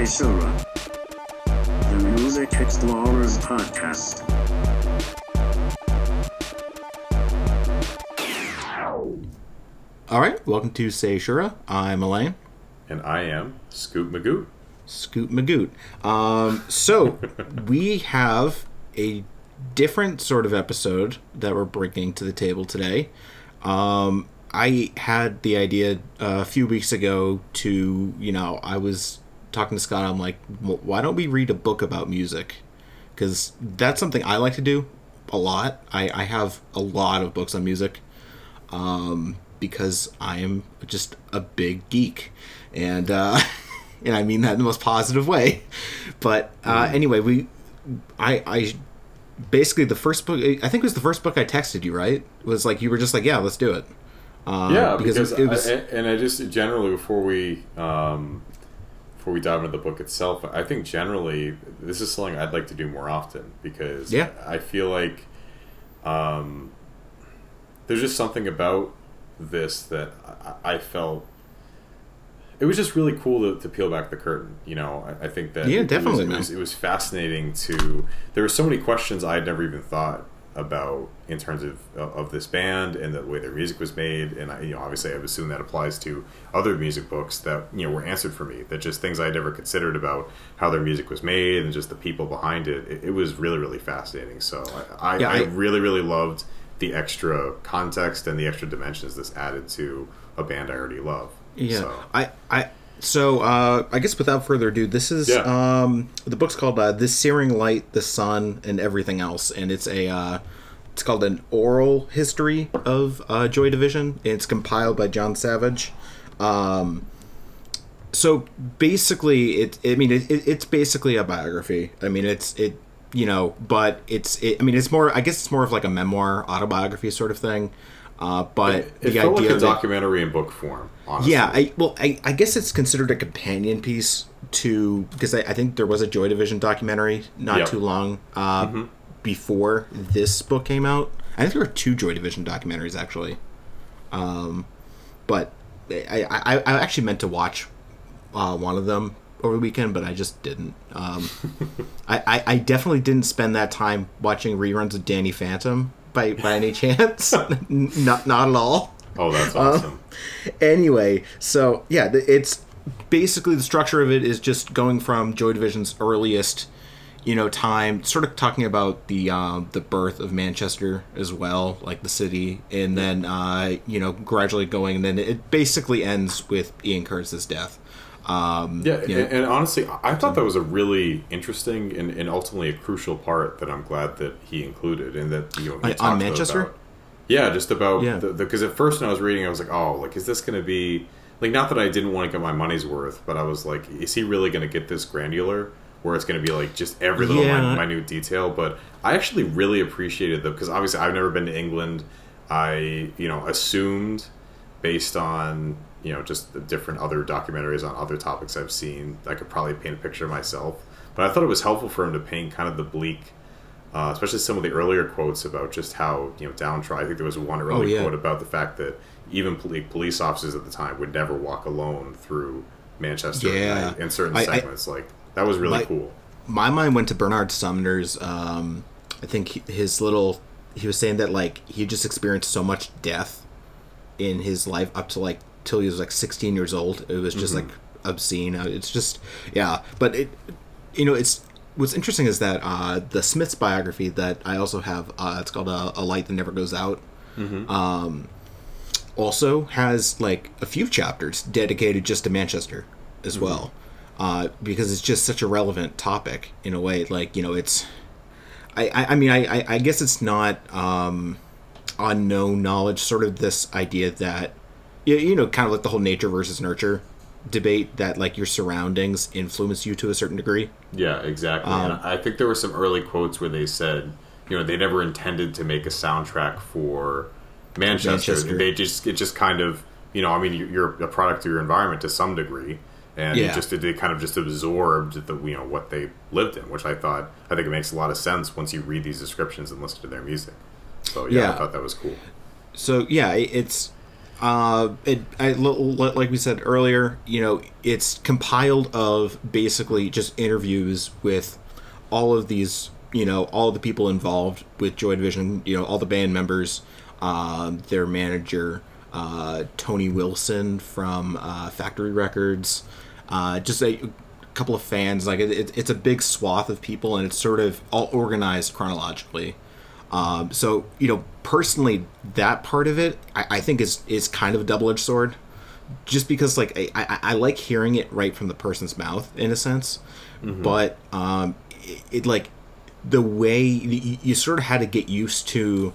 Seishura, the Music Explorers podcast. All right, welcome to Say Shura. I'm Elaine. And I am Scoop Magoot. Scoop Magoot. Um, so we have a different sort of episode that we're bringing to the table today. Um, I had the idea a few weeks ago to, you know, I was talking to Scott. I'm like, "Wh- why don't we read a book about music? Because that's something I like to do a lot. I, I have a lot of books on music um, because I am just a big geek, and uh, and I mean that in the most positive way. But uh, anyway, we, I, I, basically the first book. I think it was the first book I texted you. Right? It was like you were just like, yeah, let's do it. Uh, yeah, because, it was. I, and I just generally before we um, before we dive into the book itself, I think generally this is something I'd like to do more often because Yeah. I feel like um, there's just something about this that I, I felt. It was just really cool to, to peel back the curtain. You know, I, I think that Yeah, it was- definitely, it was, it was fascinating to. There were so many questions I had never even thought about in terms of of this band and the way their music was made, and I, you know, obviously, I've assume that applies to other music books that you know were answered for me. That just things I had never considered about how their music was made and just the people behind it. It, it was really, really fascinating. So I, I, Yeah, I I- really, really loved the extra context and the extra dimensions this added to a band I already love. Yeah, So, I, I. So uh, I guess without further ado, this is Yeah. um, the book's called uh, "This Searing Light, the Sun, and Everything Else," and it's a uh, it's called an oral history of uh, Joy Division. It's compiled by John Savage. Um, so basically, it. I mean, it, it, it's basically a biography. I mean, it's it. You know, but it's. It, I mean, it's more. I guess it's more of like a memoir, autobiography sort of thing. Uh, but it, the felt like idea a that- documentary in book form. Honestly. yeah, I well, I, I guess it's considered a companion piece to because I, I think there was a Joy Division documentary not Yep. too long uh, before this book came out. I think there were two Joy Division documentaries actually, um, but I, I, I actually meant to watch uh, one of them over the weekend, but I just didn't. Um, I, I, I definitely didn't spend that time watching reruns of Danny Phantom by by any chance. Not not at all Oh, that's awesome. anyway, so yeah, it's basically the structure of it is just going from Joy Division's earliest, you know, time, sort of talking about the um, the birth of Manchester as well, like the city, and then uh, you know gradually going, and then it basically ends with Ian Curtis's death. Um, Yeah, you know, and, and honestly, I thought that was a really interesting and, and ultimately a crucial part that I'm glad that he included and that you know On- Manchester? About. Yeah, just about Yeah. the because at first when I was reading, I was like, oh, like is this going to be like not that I didn't want to get my money's worth, but I was like, is he really going to get this granular? Where it's going to be like just every little Yeah. minute detail, but I actually really appreciated them because obviously I've never been to England. I you know assumed based on you know just the different other documentaries on other topics I've seen, I could probably paint a picture myself. But I thought it was helpful for him to paint kind of the bleak, uh, especially some of the earlier quotes about just how you know downtrodden. I think there was one early Oh, yeah. quote about the fact that even poli- police officers at the time would never walk alone through Manchester Yeah. in certain I- I- segments. like that was really My- cool. my mind went to Bernard Sumner's. Um, I think his little. He was saying that like he just experienced so much death in his life up to like till he was like 16 years old. It was just like obscene. Uh, It's just yeah. But it, you know, it's what's interesting is that uh, the Smiths biography that I also have. Uh, it's called a, a Light That Never Goes Out. Um, also has like a few chapters dedicated just to Manchester as well, uh, because it's just such a relevant topic in a way. Like you know, it's I I, I mean I, I I guess it's not um, unknown knowledge. Sort of this idea that you, you know, kind of like the whole nature versus nurture debate that like your surroundings influence you to a certain degree. Yeah, exactly. Um, and I think there were some early quotes where they said, you know, they never intended to make a soundtrack for Manchester. Manchester. They just it just kind of, you know, I mean, you- you're a product of your environment to some degree, and Yeah. it just they kind of just absorbed the you know what they lived in, which I thought I think it makes a lot of sense once you read these descriptions and listen to their music. So yeah, Yeah. I thought that was cool. So yeah, it's uh, it, I, like we said earlier, you know, it's compiled of basically just interviews with all of these, you know, all the people involved with Joy Division, you know, all the band members, um, their manager, uh, Tony Wilson from uh, Factory Records, uh, just a couple of fans. Like it, it, it's a big swath of people, and it's sort of all organized chronologically. Um, so you know, personally, that part of it, I, I think is is kind of a double edged sword, just because like I, I, I like hearing it right from the person's mouth in a sense, but um, it, it like the way you, you sort of had to get used to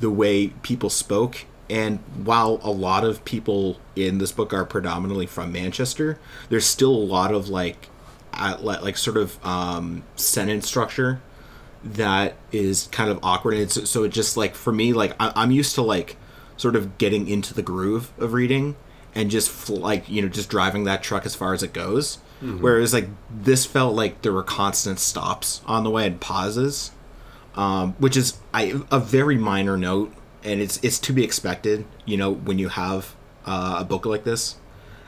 the way people spoke. And while a lot of people in this book are predominantly from Manchester, there's still a lot of like, uh, like like sort of um, sentence structure that is kind of awkward and it's so it just like for me like I, i'm used to like sort of getting into the groove of reading and just fl- like you know just driving that truck as far as it goes. Whereas like this felt like there were constant stops on the way and pauses um, which is I, a very minor note and it's it's to be expected you know when you have uh, a book like this.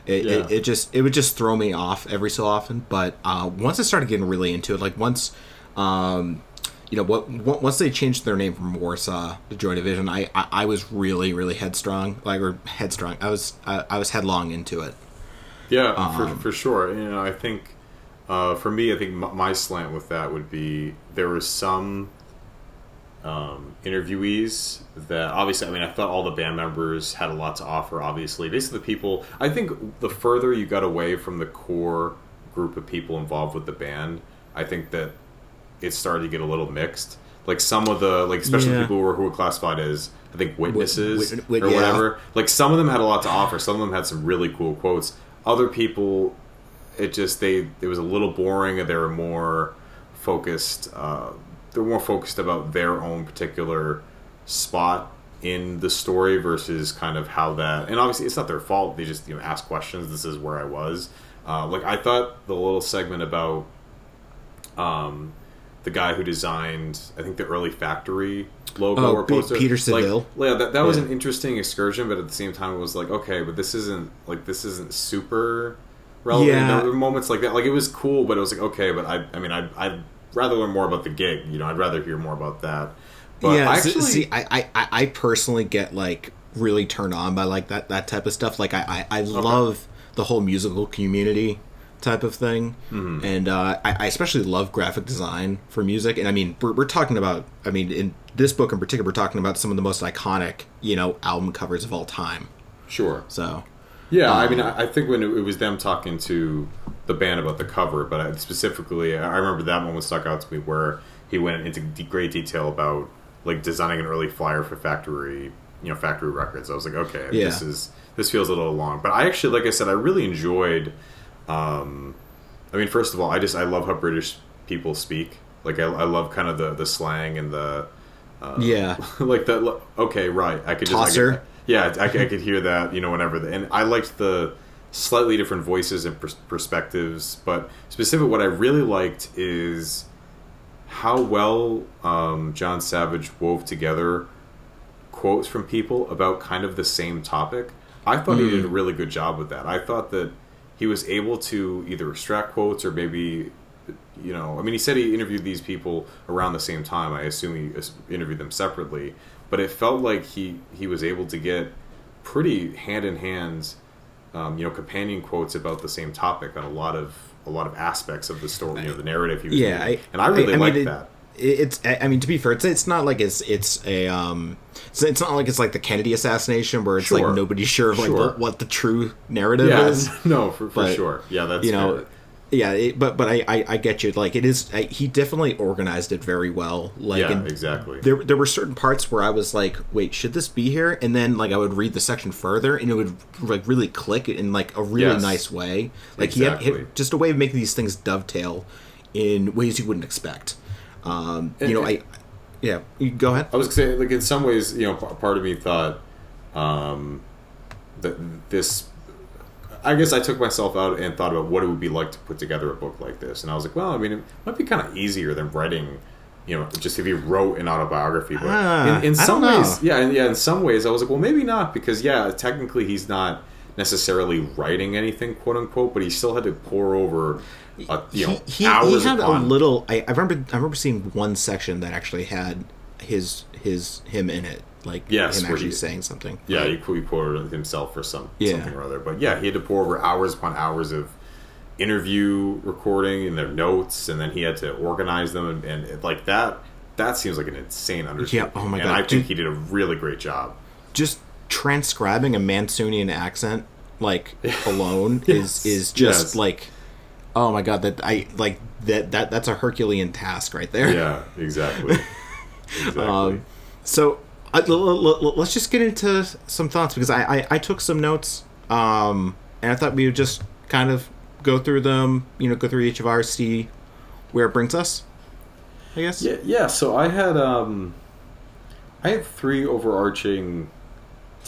It, Yeah. it, it just it would just throw me off every so often but uh, once i started getting really into it like once um, you know what once they changed their name from warsaw to joy division i i, I was really really headstrong like or headstrong i was I, I was headlong into it Yeah, Um, for, for sure. You know, I think uh, for me, I think my slant with that would be there were some um, interviewees that obviously, I mean, I thought all the band members had a lot to offer. Obviously, basically, the people. I think the further you got away from the core group of people involved with the band, I think that it started to get a little mixed. Like some of the, like especially Yeah. people who were, who were classified as I think witnesses wit- wit- or yeah. whatever. Like some of them had a lot to offer. Some of them had some really cool quotes. Other people, it just they it was a little boring. They were more focused. Uh, they're more focused about their own particular spot in the story versus kind of how that. And obviously, it's not their fault. They just you know ask questions. This is where I was. Uh, like I thought the little segment about um, the guy who designed, I think the early factory logo Oh, or poster. Peter Like, yeah, that, that was Yeah. an interesting excursion, but at the same time, it was like, okay, but this isn't like this isn't super relevant. Yeah. There were moments like that. Like it was cool, but it was like, okay, but I, I mean, I, I'd rather learn more about the gig. You know, I'd rather hear more about that. But yeah I actually, see I, I I- i personally get like really turned on by like that that type of stuff like i i, I love the whole musical community type of thing Mm-hmm. and uh, I, I especially love graphic design for music and i mean we're, we're talking about i mean in this book in particular we're talking about some of the most iconic you know album covers of all time sure. so Yeah, I Um, mean, I I think when it it was them talking to the band about the cover, but I, specifically, I remember that moment stuck out to me where he went into great detail about like designing an early flyer for Factory, you know, Factory Records. I was like, okay, Yeah. this is this feels a little long, but I actually, like I said, I really enjoyed. Um, I mean, first of all, I just I love how British people speak. Like I, I love kind of the the slang and the yeah like that. Okay, right. I could just I could- yeah, I, could- I could hear that. You know, whenever the, and I liked the slightly different voices and pers- perspectives. But specific, what I really liked is how well um, John Savage wove together quotes from people about kind of the same topic. I thought he did a really good job with that. I thought that he was able to either extract quotes or maybe, you know, I mean, he said he interviewed these people around the same time. I assume he interviewed them separately, but it felt like he he was able to get pretty hand in hand, um, you know, companion quotes about the same topic on a lot of a lot of aspects of the story, you know, the narrative he was yeah reading. and I really mean, liked it- that. it- it's i I mean to be fair it's it's not like it's it's a um it's, it's not like it's like the kennedy assassination where it's Sure. like nobody's sure of like Sure. what, what the true narrative Yeah, is no, for, for But, sure. Yeah, that's you know fair. yeah it, but but I, I i get you like it is I, he definitely organized it very well like yeah, exactly. there, there were certain parts where i was like wait should this be here and then like i would read the section further and it would like really click in like a really Yes. nice way like he, had, he had just a way of making these things dovetail in ways you wouldn't expect um you know i yeah you go ahead I was gonna say, like in some ways, you know, part of me thought um, that this. I guess I took myself out and thought about what it would be like to put together a book like this, and I was like, well, I mean, it might be kind of easier than writing you know, just if he wrote an autobiography. But Ah, in, in some ways, yeah, and yeah, in some ways, I was like, well, maybe not because yeah, technically he's not necessarily writing anything, quote unquote, but he still had to pour over, uh, you know, he, he, hours he had upon. a little. I, I remember. I remember seeing one section that actually had his his him in it, like Yes, him actually he- saying something. Yeah, he, he quoted himself for some Yeah. something or other. But yeah, he had to pour over hours upon hours of interview recording and their notes, and then he had to organize them, and, and it, like that. That seems like an insane undertaking. Yeah, oh my and God. I think he did a really great job. Just transcribing a Mancunian accent, like alone, Yes, is is just yes. like, oh my god, that I like that that that's a Herculean task right there. Yeah, exactly. exactly. Um, So I, l- l- l- let's just get into some thoughts because I, I, I took some notes um, and I thought we would just kind of go through them, you know, go through each of ours, see where it brings us. I guess. Yeah, yeah. So I had um, I had three overarching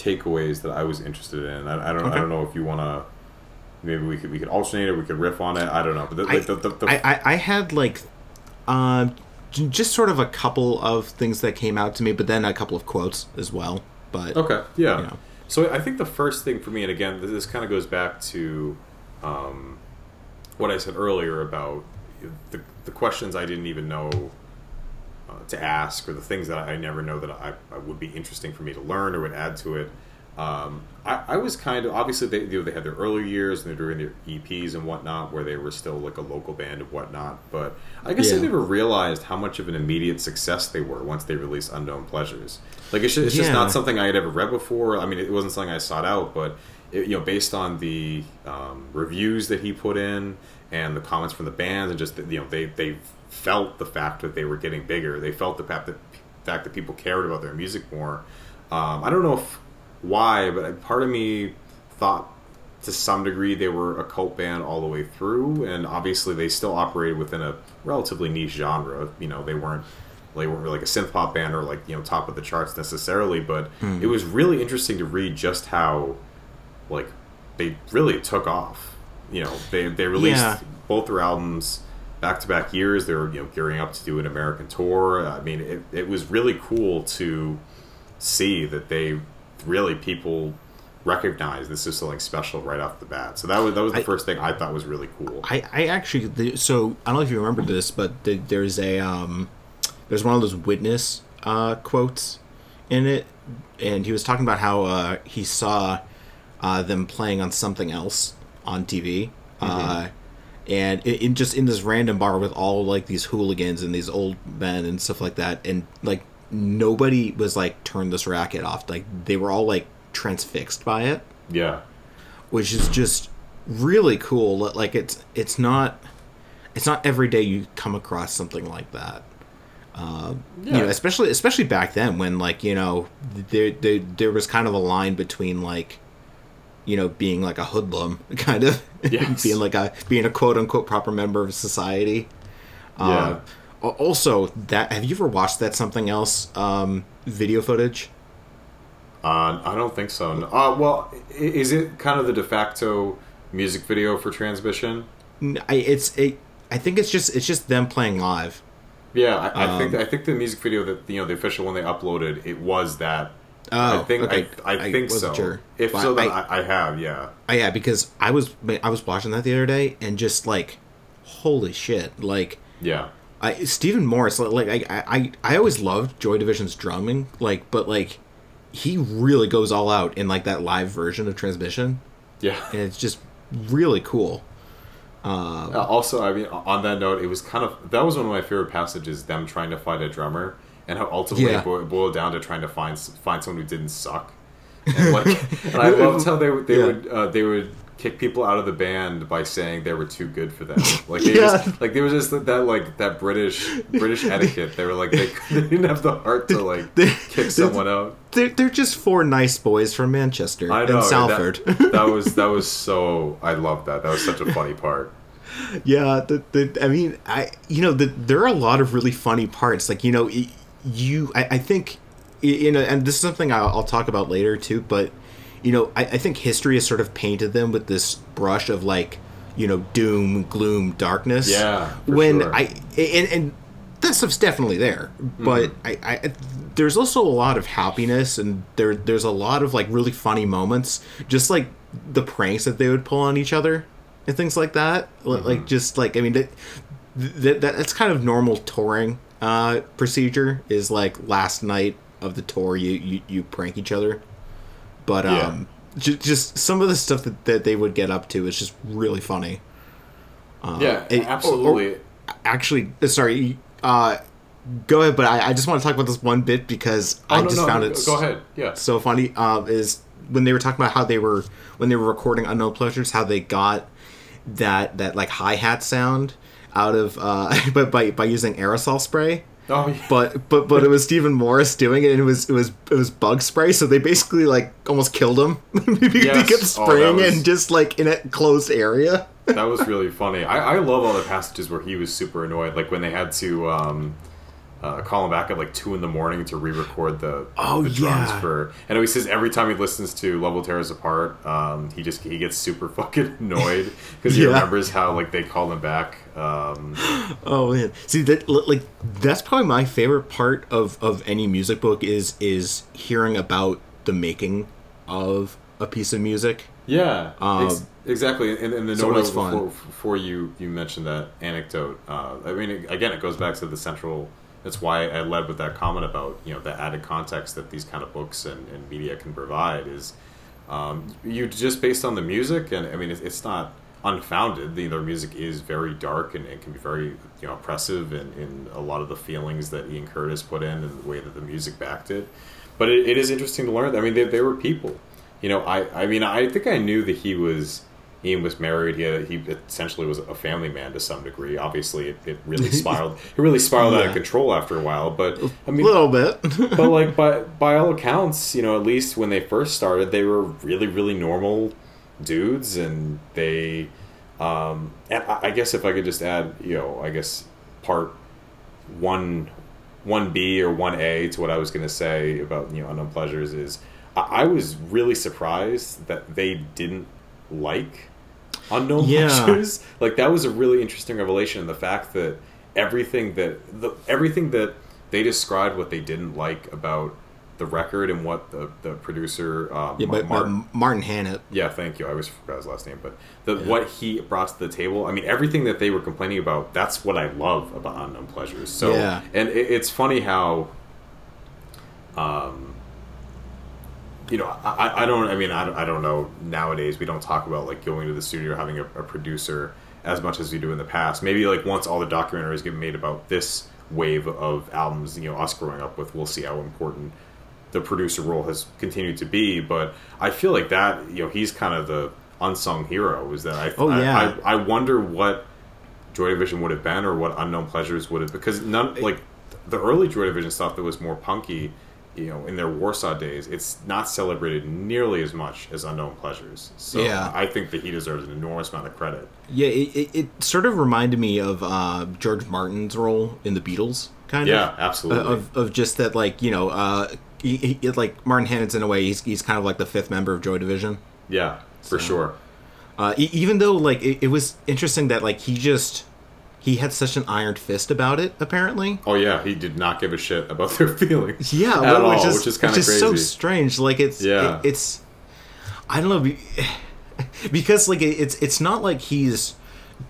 takeaways that I was interested in. I, I don't Okay. I don't know if you want to. Maybe we could we could alternate it. We could riff on it. I don't know. But the, I, the, the, I, I, I had like um, j- just sort of a couple of things that came out to me, but then a couple of quotes as well. But Okay, yeah. You know. So I think the first thing for me, and again, this kind of goes back to um, what I said earlier about the, the questions I didn't even know uh, to ask, or the things that I never know that I, I would be interesting for me to learn or would add to it. Um, I, I was kind of obviously they you know, they had their earlier years and they're doing their EPs and whatnot where they were still like a local band and whatnot. But I guess I Yeah. never realized how much of an immediate success they were once they released Unknown Pleasures. Like it's just, it's just Yeah. not something I had ever read before. I mean, it wasn't something I sought out, but it, you know, based on the um, reviews that he put in and the comments from the bands, and just you know, they they felt the fact that they were getting bigger. They felt the fact that fact that people cared about their music more. Um, I don't know if why, but part of me thought to some degree they were a cult band all the way through, and obviously they still operated within a relatively niche genre. You know, they weren't they weren't really like a synth pop band or like you know top of the charts necessarily, but Hmm. it was really interesting to read just how like they really took off. You know, they they released Yeah. both their albums back to back years. They were you know gearing up to do an American tour. I mean, it it was really cool to see that they really people recognize this is something special right off the bat. So that was that was the I- first thing I thought was really cool. I, I actually the, so I don't know if you remember this, but the, there's a um, there's one of those witness uh, quotes in it, and he was talking about how uh, he saw uh, them playing on something else on TV, uh, and in, in just in this random bar with all like these hooligans and these old men and stuff like that, and like nobody was like turned this racket off, like they were all like transfixed by it yeah. which is just really cool. Like it's it's not it's not every day you come across something like that. Uh, You know, Yeah. especially especially back then when like you know there there there was kind of a line between like you know being like a hoodlum kind of Yes. being like a being a quote unquote proper member of society. Yeah. Uh, also, that have you ever watched that something else um, video footage? Uh, I don't think so. No. Uh, well, is it kind of the de facto music video for Transmission? I, it's it. I think it's just it's just them playing live. Yeah, I, I think Um, I think the music video that you know the official one they uploaded it was that. Oh, I think okay. I, I I think so. sure. If But so, then I- I, have. Yeah. Oh, yeah, because I was I was watching that the other day and just like, holy shit! Like, Yeah. I Stephen Morris, like, I I I always loved Joy Division's drumming, like, but like, he really goes all out in like that live version of Transmission, Yeah. and it's just really cool. Uh, also, I mean, on that note, it was kind of that was one of my favorite passages. Them trying to find a drummer, and how ultimately Yeah. it bo- boiled down to trying to find find someone who didn't suck. And, like, and I loved how they would they Yeah. would uh, they would kick people out of the band by saying they were too good for them. Like they Yeah. just like there was just that, that like that British British etiquette. They were like they, they didn't have the heart to like They- kick someone out. They're, they're just four nice boys from Manchester I know and Salford. That, that was that was so I loved that. That was such a funny part. Yeah, the, the I mean, I you know, the, there are a lot of really funny parts. Like you know, you I, I think you know, and this is something I'll, I'll talk about later too. But you know, I, I think history has sort of painted them with this brush of like you know doom, gloom, darkness. Yeah, when sure. I and, and that stuff's definitely there, mm-hmm. but I, I there's also a lot of happiness and there there's a lot of like really funny moments, just like the pranks that they would pull on each other and things like that. Li- Like mm-hmm. just like I mean that, that that's kind of normal touring uh, procedure is like last night of the tour you you, you prank each other, but Yeah. um just, just some of the stuff that, that they would get up to is just really funny. Uh, yeah, it- or- absolutely. actually uh, sorry uh go ahead but i, I just want to talk about this one bit because Oh, i no, just no, found go- it Go ahead. Yeah. so funny uh, is when they were talking about how they were when they were recording unknown pleasures how they got that that like hi-hat sound out of uh but by by using aerosol spray Oh, yeah. but but but it was Stephen Morris doing it, and it was it was it was bug spray. So they basically like almost killed him he Yes. kept Oh, spraying was- it in just like in a closed area. that was really funny. I, I love all the passages where he was super annoyed, like when they had to um, uh, call him back at like two in the morning to re-record the Oh, the drums yeah. for. And he says every time he listens to "Love Will Tear Us Apart," um, he just he gets super fucking annoyed because he Yeah. remembers how like they called him back. Um, Oh man, see that like that's probably my favorite part of of any music book is is hearing about the making of a piece of music. Yeah, Um, ex- exactly. And, and the it's note before, fun. before you you mentioned that anecdote, uh, I mean, it- again, it goes back to the central. That's why I led with that comment about you know the added context that these kind of books and, and media can provide is um, you just based on the music, and I mean, it's, it's not unfounded. The, their music is very dark and it can be very you know oppressive in, in a lot of the feelings that Ian Curtis put in and the way that the music backed it. But it, it is interesting to learn. I mean, they, they were people. You know, I, I mean, I think I knew that he was Ian was married. He had, he essentially was a family man to some degree. Obviously, it, it really spiraled. It really spiraled out of control after a while. But I mean, a little bit. but like by by all accounts, you know, at least when they first started, they were really really normal dudes, and they, um, and I, I guess if I could just add, you know, I guess part one, one B or one A to what I was going to say about you know unknown pleasures is I, I was really surprised that they didn't like unknown Yeah. pleasures. Like that was a really interesting revelation. The fact that everything that the everything that they described what they didn't like about the record and what the the producer um, yeah, but, but Martin Martin Hannett. yeah, thank you. I always forgot his last name, but the what he brought to the table. I mean, everything that they were complaining about. That's what I love about Unknown Pleasures. So, Yeah. and it, it's funny how, um, you know, I, I- I don't. I mean, I don't, I don't know. Nowadays, we don't talk about like going to the studio having a, a producer as much as we do in the past. Maybe like once all the documentaries get made about this wave of albums, you know, us growing up with, we'll see how important the producer role has continued to be. But I feel like that, you know, he's kind of the unsung hero. Is that I? Oh, I- yeah. I, I wonder what Joy Division would have been, or what Unknown Pleasures would have, because none like the early Joy Division stuff that was more punky. You know, in their Warsaw days, it's not celebrated nearly as much as Unknown Pleasures. So Yeah. I think that he deserves an enormous amount of credit. Yeah, it, it, it sort of reminded me of uh, George Martin's role in the Beatles, kind Yeah, of. Yeah, absolutely. Of, of just that, like you know, uh, he, he, like Martin Hannett's in a way, he's, he's kind of like the fifth member of Joy Division. Yeah, for sure. Uh, e- even though like it, it was interesting that like he just he had such an iron fist about it, apparently. Oh yeah, he did not give a shit about their feelings. Yeah, at which all, is, which is kind of which so strange. Like it's Yeah. it- it's I don't know because like it- it's it's not like he's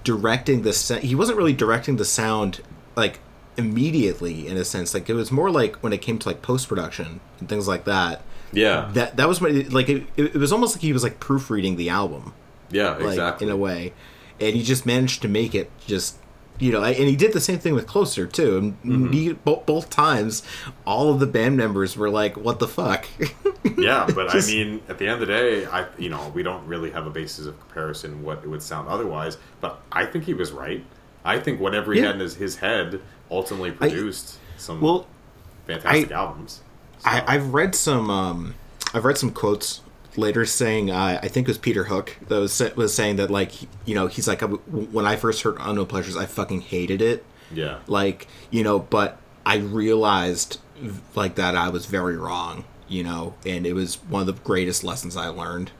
directing the sa- he wasn't really directing the sound like immediately in a sense like it was more like when it came to like post production and things like that yeah, that that was my like it, it was almost like he was like proofreading the album yeah, like exactly. in a way and he just managed to make it just you know and he did the same thing with closer too and Mm-hmm. he, both, both times all of the band members were like what the fuck yeah, but Just- I mean, at the end of the day, I you know we don't really have a basis of comparison what it would sound otherwise. But I think he was right. I think whatever he Yeah. had in his, his head ultimately produced some well fantastic I- albums. So, I, I've read some um, I've read some quotes later saying uh, I think it was Peter Hook that was was saying that like you know he's like when I first heard Unknown Pleasures I fucking hated it yeah, like you know but I realized like that I was very wrong you know and it was one of the greatest lessons I learned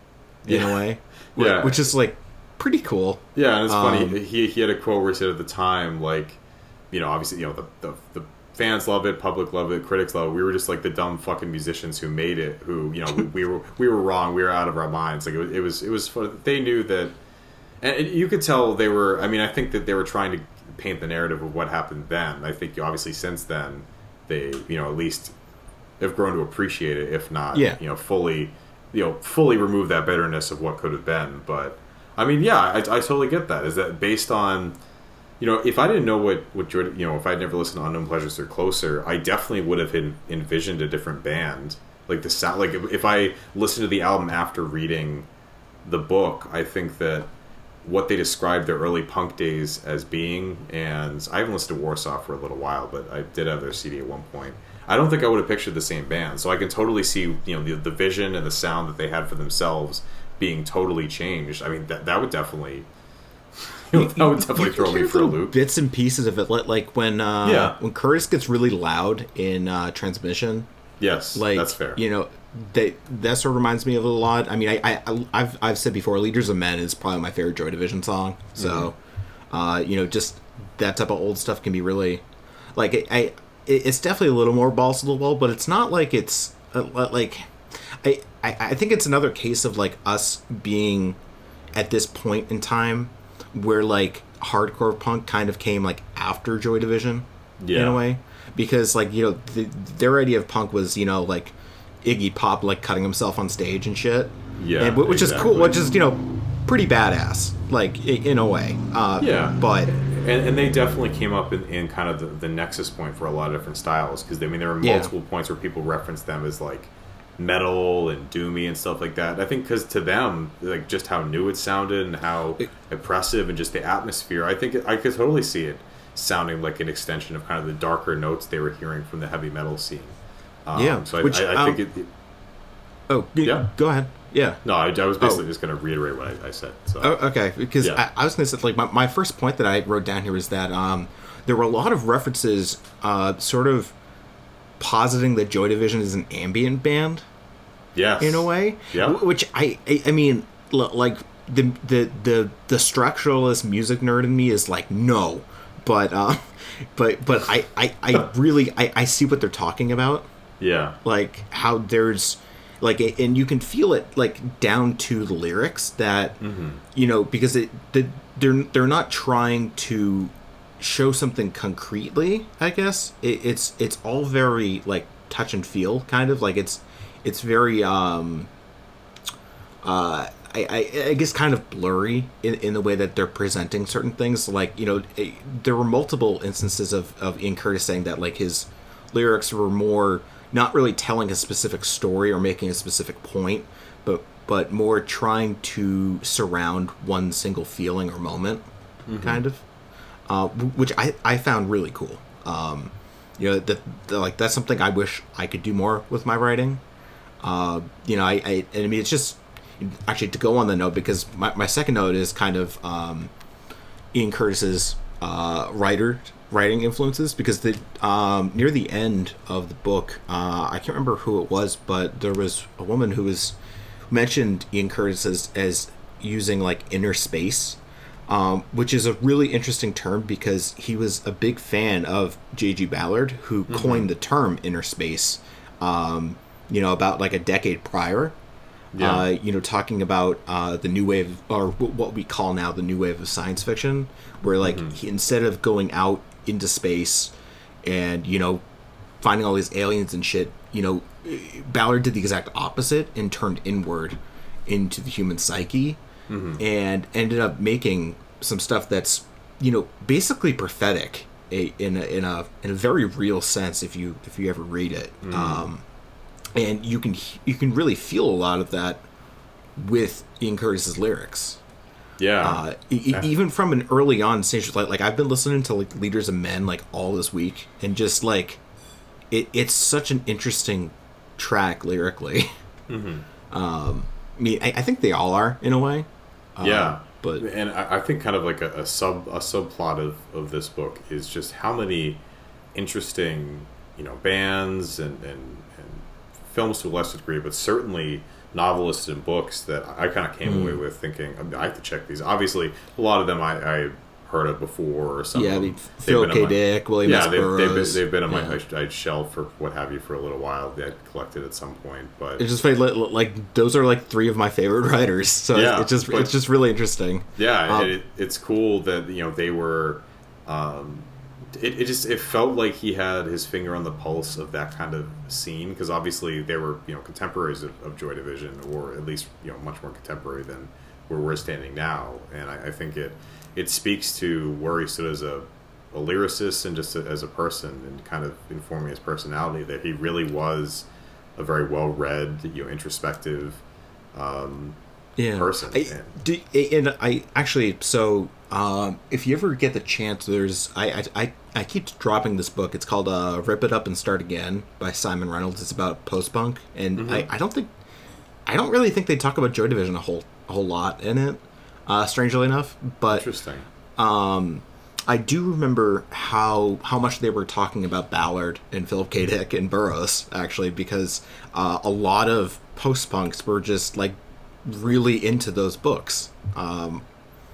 in Yeah. a way Yeah. which is like pretty cool yeah, and it's Um, funny. He he had a quote where he said at the time like. You know, obviously, you know, the, the the fans love it, public love it, critics love it. We were just like the dumb fucking musicians who made it. Who you know, we, we were we were wrong. We were out of our minds. Like it was it was, it was fun. they knew that, and you could tell they were. I mean, I think that they were trying to paint the narrative of what happened then. I think obviously since then they you know at least have grown to appreciate it, if not Yeah. you know fully you know fully remove that bitterness of what could have been. But I mean, yeah, I, I totally get that. Is that based on you know, if I didn't know what what Jordan, you know, if I'd never listened to Unknown Pleasures or Closer, I definitely would have en- envisioned a different band. Like the sound, like if, if I listened to the album after reading the book, I think that what they described their early punk days as being, and I haven't listened to Warsaw for a little while, but I did have their CD at one point. I don't think I would have pictured the same band, so I can totally see you know the, the vision and the sound that they had for themselves being totally changed. I mean that that would definitely that would definitely throw me for a loop. Bits and pieces of it, like, when uh, Yeah. when Curtis gets really loud in uh, transmission. Yes, Like that's fair. You know, that that sort of reminds me of it a lot. I mean, I, I I've I've said before, "Leaders of Men" is probably my favorite Joy Division song. So, Mm-hmm. uh, you know, just that type of old stuff can be really, like, I, I it's definitely a little more balls to the wall, but it's not like it's uh, like, I, I I think it's another case of like us being at this point in time where like hardcore punk kind of came like after Joy Division in a way. Because like you know the, their idea of punk was you know like Iggy Pop like cutting himself on stage and shit. Yeah, and, which is cool which is you know pretty badass like in a way. Uh, Yeah. but and, and they definitely came up in, in kind of the, the nexus point for a lot of different styles because I mean there were Yeah. multiple points where people reference them as like metal and doomy and stuff like that. I think because to them, like just how new it sounded and how impressive and just the atmosphere, I think it, I could totally see it sounding like an extension of kind of the darker notes they were hearing from the heavy metal scene. Um, Yeah, so I, which, I, I think um, it. it oh Yeah. go ahead yeah no, I, I was basically oh. just going to reiterate what I, I said. So Oh, okay, because Yeah. I, I was going to say, like, my, my first point that I wrote down here is that um, there were a lot of references, uh, sort of positing that Joy Division is an ambient band yes, in a way. Yeah. Which I, I, I mean, like the the the the structuralist music nerd in me is like no, but uh, but but I I, I really I, I see what they're talking about. Yeah, like how there's like and you can feel it like down to the lyrics that you know because it the, they're they're not trying to show something concretely i guess. It, it's it's all very like touch and feel kind of. Like it's it's very um uh I, I, I guess kind of blurry in, in the way that they're presenting certain things. Like, you know, eh, there were multiple instances of, of Ian Curtis saying that, like, his lyrics were more not really telling a specific story or making a specific point, but but more trying to surround one single feeling or moment, kind of, uh, which I, I found really cool. Um, you know, that, like that's something I wish I could do more with my writing. Uh, you know, I, I I mean it's just actually to go on the note because my, my second note is kind of um, Ian Curtis's uh, writer writing influences because the um, near the end of the book uh, I can't remember who it was but there was a woman who was mentioned Ian Curtis as, as using like inner space um, which is a really interesting term because he was a big fan of J.G. Ballard who coined the term inner space um, you know about like a decade prior Yeah. uh, you know, talking about uh, the new wave, or wh- what we call now the new wave of science fiction, where like he, instead of going out into space and you know finding all these aliens and shit, you know, Ballard did the exact opposite and turned inward into the human psyche, and ended up making some stuff that's you know basically prophetic a, in a, in a in a very real sense if you if you ever read it. Um, and you can you can really feel a lot of that with Ian Curtis's lyrics. yeah, Uh, e- e- even from an early on stage, like like I've been listening to like Leaders of Men like all this week, and just like it, it's such an interesting track lyrically. Um, I mean, I, I think they all are in a way. Uh, yeah but and I, I think kind of like a, a sub a subplot of, of this book is just how many interesting you know bands and, and, and films to a lesser degree but certainly novelists and books that I kind of came away with thinking I, mean, I have to check these obviously a lot of them I, I heard of before or something. Yeah, I mean, Phil K. Dick, William yeah, S. they've, they've been they've been on my Yeah. I, I shelf for what have you for a little while. They had collected at some point, but It's just funny, like those are like three of my favorite writers. So Yeah, it's just but- it's just really interesting. Yeah, Um, it, it's cool that you know they were. Um, it, it just it felt like he had his finger on the pulse of that kind of scene because obviously they were you know contemporaries of, of Joy Division or at least you know much more contemporary than where we're standing now, and I, I think it it speaks to where he stood as a, a lyricist and just a, as a person and kind of informing his personality that he really was a very well read, you know, introspective. Um, yeah. person, I, do, and I actually so um, if you ever get the chance, there's I, I I I keep dropping this book. It's called uh, "Rip It Up and Start Again" by Simon Reynolds. It's about post punk, and Mm-hmm. I, I don't think I don't really think they talk about Joy Division a whole a whole lot in it. Uh, strangely enough, but interesting. I do remember how how much they were talking about Ballard and Philip K. Dick and Burroughs actually because uh, a lot of post punks were just like really into those books, um,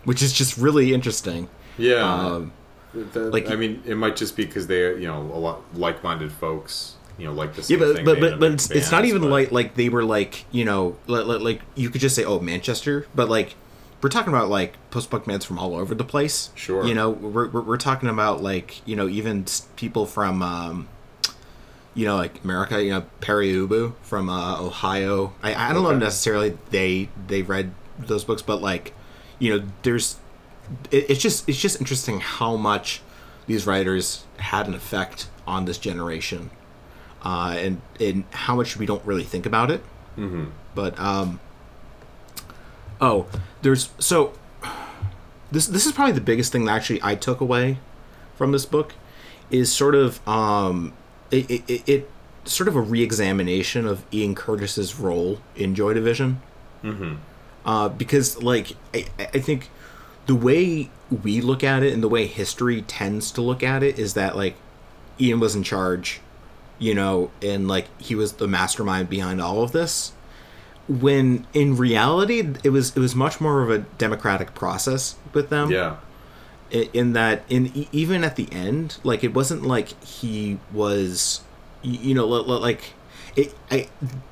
which is just really interesting. Yeah. Um, That- like- I mean, it might just be because they, you know, a lot like-minded folks, you know, like the same yeah, but thing. but but, but it's, it's not even but- like like they were like you know like, like, you could just say oh Manchester, but like we're talking about like post punk bands from all over the place. Sure. You know we're we're, we're talking about like you know even people from um, you know like America. You know Pere Ubu from uh, Ohio. I I don't know necessarily they they read those books, but like you know there's it, it's just it's just interesting how much these writers had an effect on this generation uh, and and how much we don't really think about it. Mm-hmm. But um, oh, there's so this this is probably the biggest thing that actually I took away from this book is sort of um, it, it, it, sort of a re-examination of Ian Curtis's role in Joy Division. Mm-hmm. Uh, because like I, I think the way we look at it and the way history tends to look at it is that like Ian was in charge, you know, and like he was the mastermind behind all of this. When in reality, it was it was much more of a democratic process with them. Yeah. In that, in even at the end, like it wasn't like he was, you know, li- li- like it. I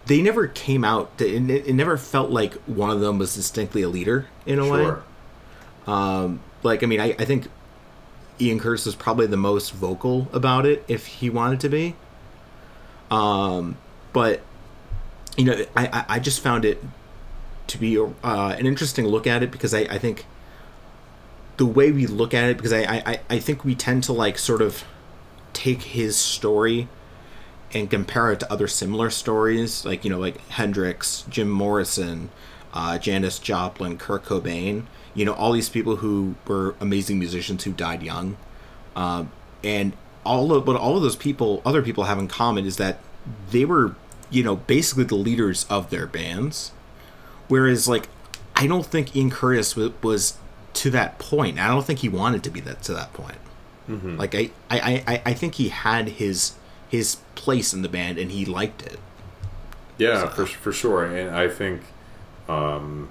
they never came out. to- It, it never felt like one of them was distinctly a leader in a way Sure. like I mean I, I think Ian Curtis was probably the most vocal about it if he wanted to be. Um, but you know I, I, I just found it to be uh, an interesting look at it because I, I think the way we look at it because I, I, I think we tend to like sort of take his story and compare it to other similar stories like you know like Hendrix, Jim Morrison, uh, Janis Joplin, Kurt Cobain. You know all these people who were amazing musicians who died young, um, and all of what all of those people, other people have in common is that they were you know basically the leaders of their bands. Whereas like I don't think Ian Curtis was to that point. I don't think he wanted to be that to that point. Like I, I, I, I think he had his his place in the band and he liked it. Yeah, for for sure, and I think, um,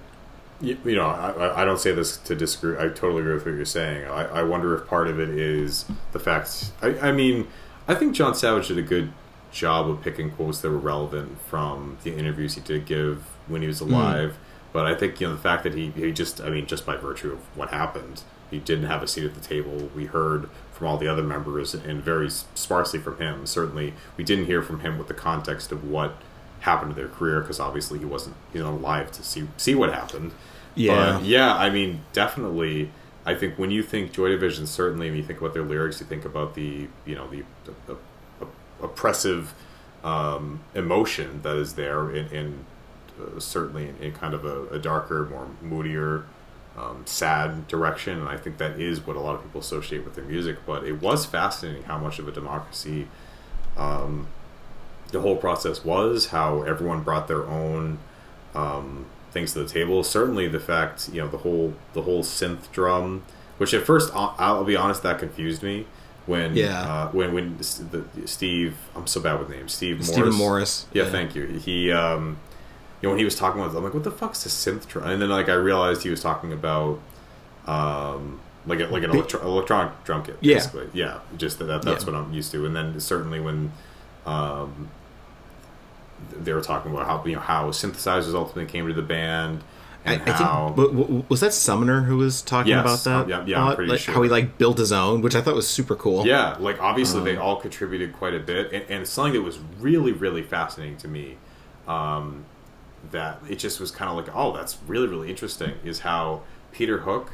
you, you know, I, I- I don't say this to disagree. I totally agree with what you're saying. I, I wonder if part of it is the fact. I, I mean, I think John Savage did a good job of picking quotes that were relevant from the interviews he did give when he was alive. But I think you know the fact that he, he just I mean just by virtue of what happened, he didn't have a seat at the table. We heard from all the other members and very sparsely from him. Certainly, we didn't hear from him with the context of what happened to their career because obviously he wasn't he's not alive to see see what happened. Yeah. But yeah, I mean definitely. I think when you think Joy Division, certainly when you think about their lyrics, you think about the you know the, the, the oppressive um, emotion that is there in, in uh, certainly in, in kind of a, a darker, more moodier, um, sad direction. And I think that is what a lot of people associate with their music. But it was fascinating how much of a democracy um, the whole process was, how everyone brought their own um, things to the table. Certainly, the fact you know the whole the whole synth drum, which at first I'll, be honest that confused me when Yeah. uh, when when the, Steve I'm so bad with names Steve Morris Stephen Morris. yeah, thank you he um know when he was talking about it, I'm like what the fuck's a synth drum and then like I realized he was talking about um like a, like an electro- electronic drum kit, Yeah. basically. Yeah, just that, that that's Yeah. what I'm used to. And then certainly when um, they were talking about how you know how synthesizers ultimately came to the band I, and I how think w- w- was that Sumner who was talking Yes. about that? Yeah, yeah, I'm pretty like, sure. How he like built his own, which I thought was super cool. Yeah, like obviously they Um, all contributed quite a bit, and, and something that was really, really fascinating to me, um, that it just was kind of like, oh, that's really, really interesting, is how Peter Hook,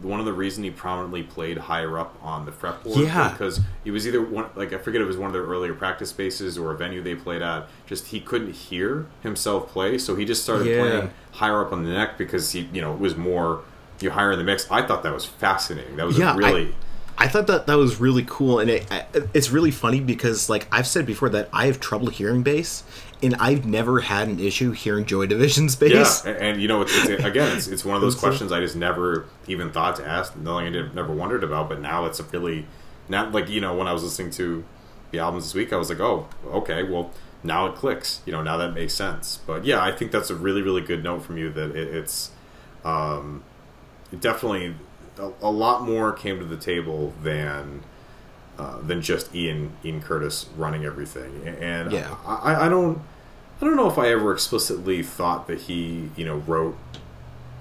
one of the reason he prominently played higher up on the fretboard, Yeah. because it was either one, like I forget if it was one of their earlier practice spaces or a venue they played at, just he couldn't hear himself play, so he just started Yeah. playing higher up on the neck because he, you know, it was more. You higher in the mix. I thought that was fascinating. That was Yeah, a I- really I thought that that was really cool, and it, it's really funny because, like I've said before, that I have trouble hearing bass, and I've never had an issue hearing Joy Division's bass. Yeah, and, and you know, it's, it's again, it's, it's one of those questions I just never even thought to ask, nothing I did, never wondered about. But now it's a really, not like you know, when I was listening to the albums this week, I was like, oh, okay, well, now it clicks. You know, now that makes sense. But yeah, I think that's a really, really good note from you that it, it's um, definitely a, a lot more came to the table than. Uh, than just Ian Ian Curtis running everything, and Yeah. I, I don't I don't know if I ever explicitly thought that he, you know, wrote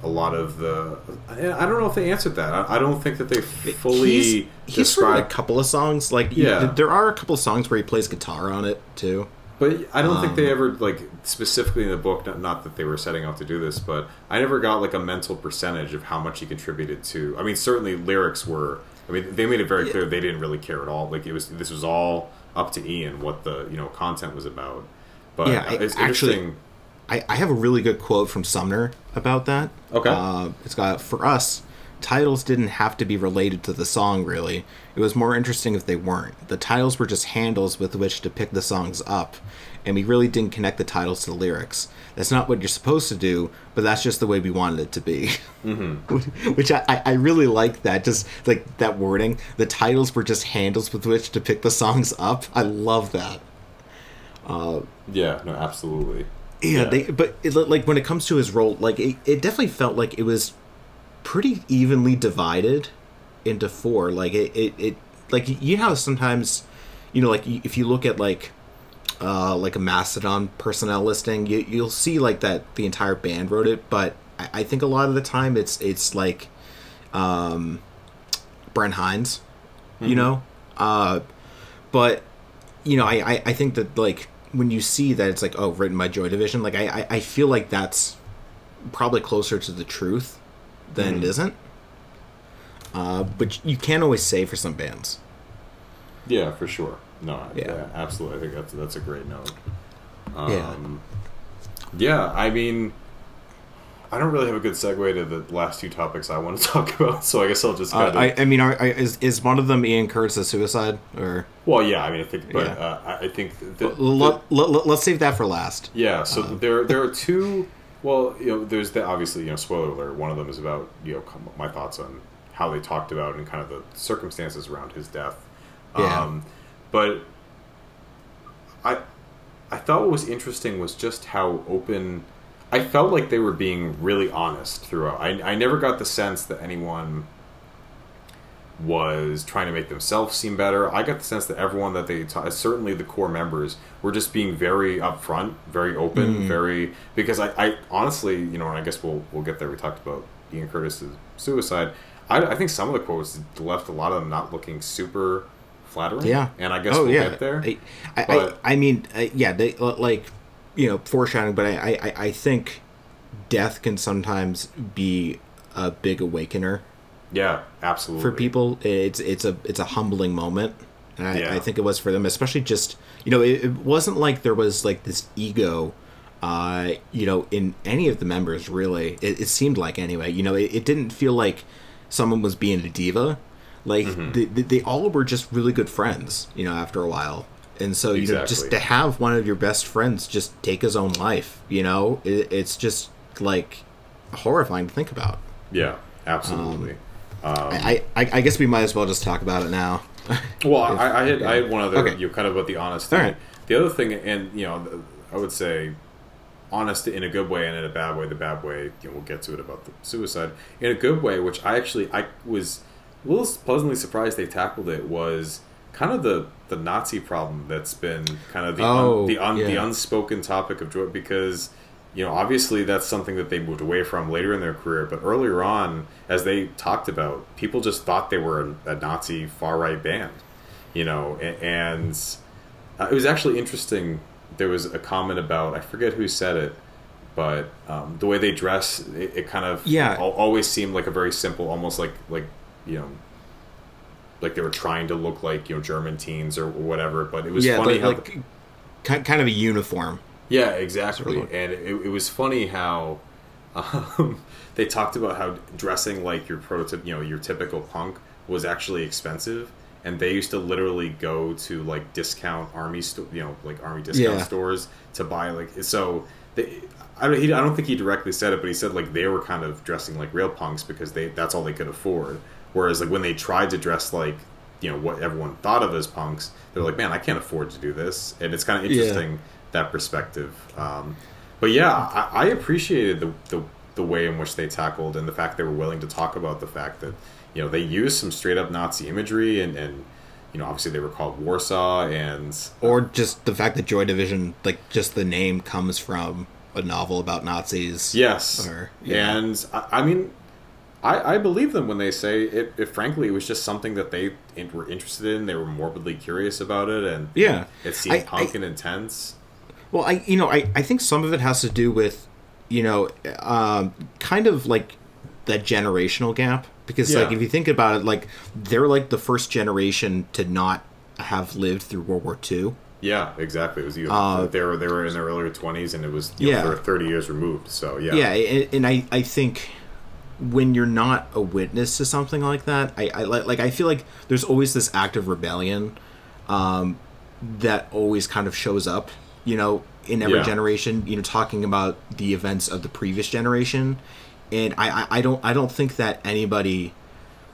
a lot of the. I don't know if they answered that. I, I don't think that they fully he's, he's written a couple of songs. Like, Yeah. yeah, there are a couple of songs where he plays guitar on it too. But I don't think they Um, ever like specifically in the book. Not, not that they were setting out to do this, but I never got like a mental percentage of how much he contributed to. I mean, certainly lyrics were. I mean, they made it very clear they didn't really care at all. Like it was. This was all up to Ian what the you know content was about. But Yeah, I- it's actually- interesting. I, I have a really good quote from Sumner about that. Okay. Uh, it's got for us, titles didn't have to be related to the song. Really, it was more interesting if they weren't. The titles were just handles with which to pick the songs up, and we really didn't connect the titles to the lyrics. That's not what you're supposed to do, but that's just the way we wanted it to be. Mm-hmm. Which I- I really like that. Just like that wording. The titles were just handles with which to pick the songs up. I love that. Yeah. No. Absolutely. Yeah, Yeah. they but it, like when it comes to his role, like it, it definitely felt like it was pretty evenly divided into four. Like it, it, it like you know how sometimes, you know, like if you look at like uh like a Mastodon personnel listing, you you'll see like that the entire band wrote it, but I, I think a lot of the time it's it's like um Brent Hinds, you know, uh, but you know, I, I, I think that like when you see that it's like oh written by Joy Division, like I, I, I feel like that's probably closer to the truth than it isn't. Uh, but you can't always say for some bands. Yeah, for sure. No, Yeah. yeah, absolutely. I think that's that's a great note. Yeah. Um, yeah. I mean, I don't really have a good segue to the last two topics I want to talk about, so I guess I'll just Uh. I, I mean, are, is is one of them Ian Curtis' suicide or well, yeah. I mean, I think, but Yeah. uh, I think that, let, let, let's save that for last. Yeah, so Uh-huh. there there are two. Well, you know, there's the obviously you know spoiler alert. One of them is about you know my thoughts on how they talked about and kind of the circumstances around his death. Yeah. Um, but I I thought what was interesting was just how open. I felt like they were being really honest throughout. I I never got the sense that anyone was trying to make themselves seem better. I got the sense that everyone that they ta- certainly the core members were just being very upfront, very open, very because I, I honestly, you know, and I guess we'll we'll get there. We talked about Ian Curtis's suicide. I, I think some of the quotes left a lot of them not looking super flattering. Yeah. and I guess oh we'll yeah. get there. I, I, But- I, I mean, uh, yeah, they like you know foreshadowing, but I, I, I- think death can sometimes be a big awakener yeah, absolutely. for people. It's it's a it's a humbling moment, and I, Yeah. I think it was for them, especially just you know it, it wasn't like there was like this ego. Uh, you know, in any of the members, really, it, it seemed like anyway. You know, it, it didn't feel like someone was being a diva. Like Mm-hmm. they, they all were just really good friends. You know, after a while, and so you know, just to have one of your best friends just take his own life, you know, it, it's just like horrifying to think about. Yeah, absolutely. Um, um, I, I I guess we might as well just talk about it now. Well, I, I had I had one other Okay. you know, kind of about the honesty. All right. The other thing, and you know, I would say honest in a good way and in a bad way. The bad way, you know, we'll get to it about the suicide. In a good way, which I actually I was a little pleasantly surprised they tackled it was kind of the the Nazi problem that's been kind of the Oh, un, the, un, the unspoken topic of Jordan because you know obviously that's something that they moved away from later in their career, but earlier on, as they talked about, people just thought they were a, a Nazi far right band, you know, a- and uh, it was actually interesting. There was a comment about I forget who said it, but um, the way they dress, it, it kind of Yeah. always seemed like a very simple, almost like like you know, like they were trying to look like you know German teens or whatever. But it was yeah, funny like, how like ki- kind of a uniform. yeah, exactly. Sort of. And it, it was funny how um, they talked about how dressing like your prototype, you know, your typical punk was actually expensive. And they used to literally go to like discount army, sto- you know, like army discount Yeah. stores to buy like. So they, I don't, he, I don't think he directly said it, but he said like they were kind of dressing like real punks because they that's all they could afford. Whereas like when they tried to dress like you know what everyone thought of as punks, they're like, man, I can't afford to do this, and it's kind of Yeah. interesting that perspective. Um, but yeah, I, I appreciated the, the the way in which they tackled and the fact they were willing to talk about the fact that you know they used some straight up Nazi imagery and and you know obviously they were called Warsaw and Or just the fact that Joy Division, like just the name, comes from a novel about Nazis. yes, Or- yeah. and I, I mean. I, I believe them when they say it, it. Frankly, it was just something that they were interested in. They were morbidly curious about it, and Yeah. it seemed I- punk I- and intense. Well, I you know I, I think some of it has to do with you know um, kind of like that generational gap because like if you think about it like they're like the first generation to not have lived through World War II. Yeah, exactly. It was you. Uh, they were they were in their earlier twenties, and it was you know, Yeah. they were thirty years removed. So yeah, Yeah, and, and I I think when you're not a witness to something like that, I, I like like I feel like there's always this act of rebellion um, that always kind of shows up, you know, in every Yeah. generation. You know, talking about the events of the previous generation, and I I, I don't I don't think that anybody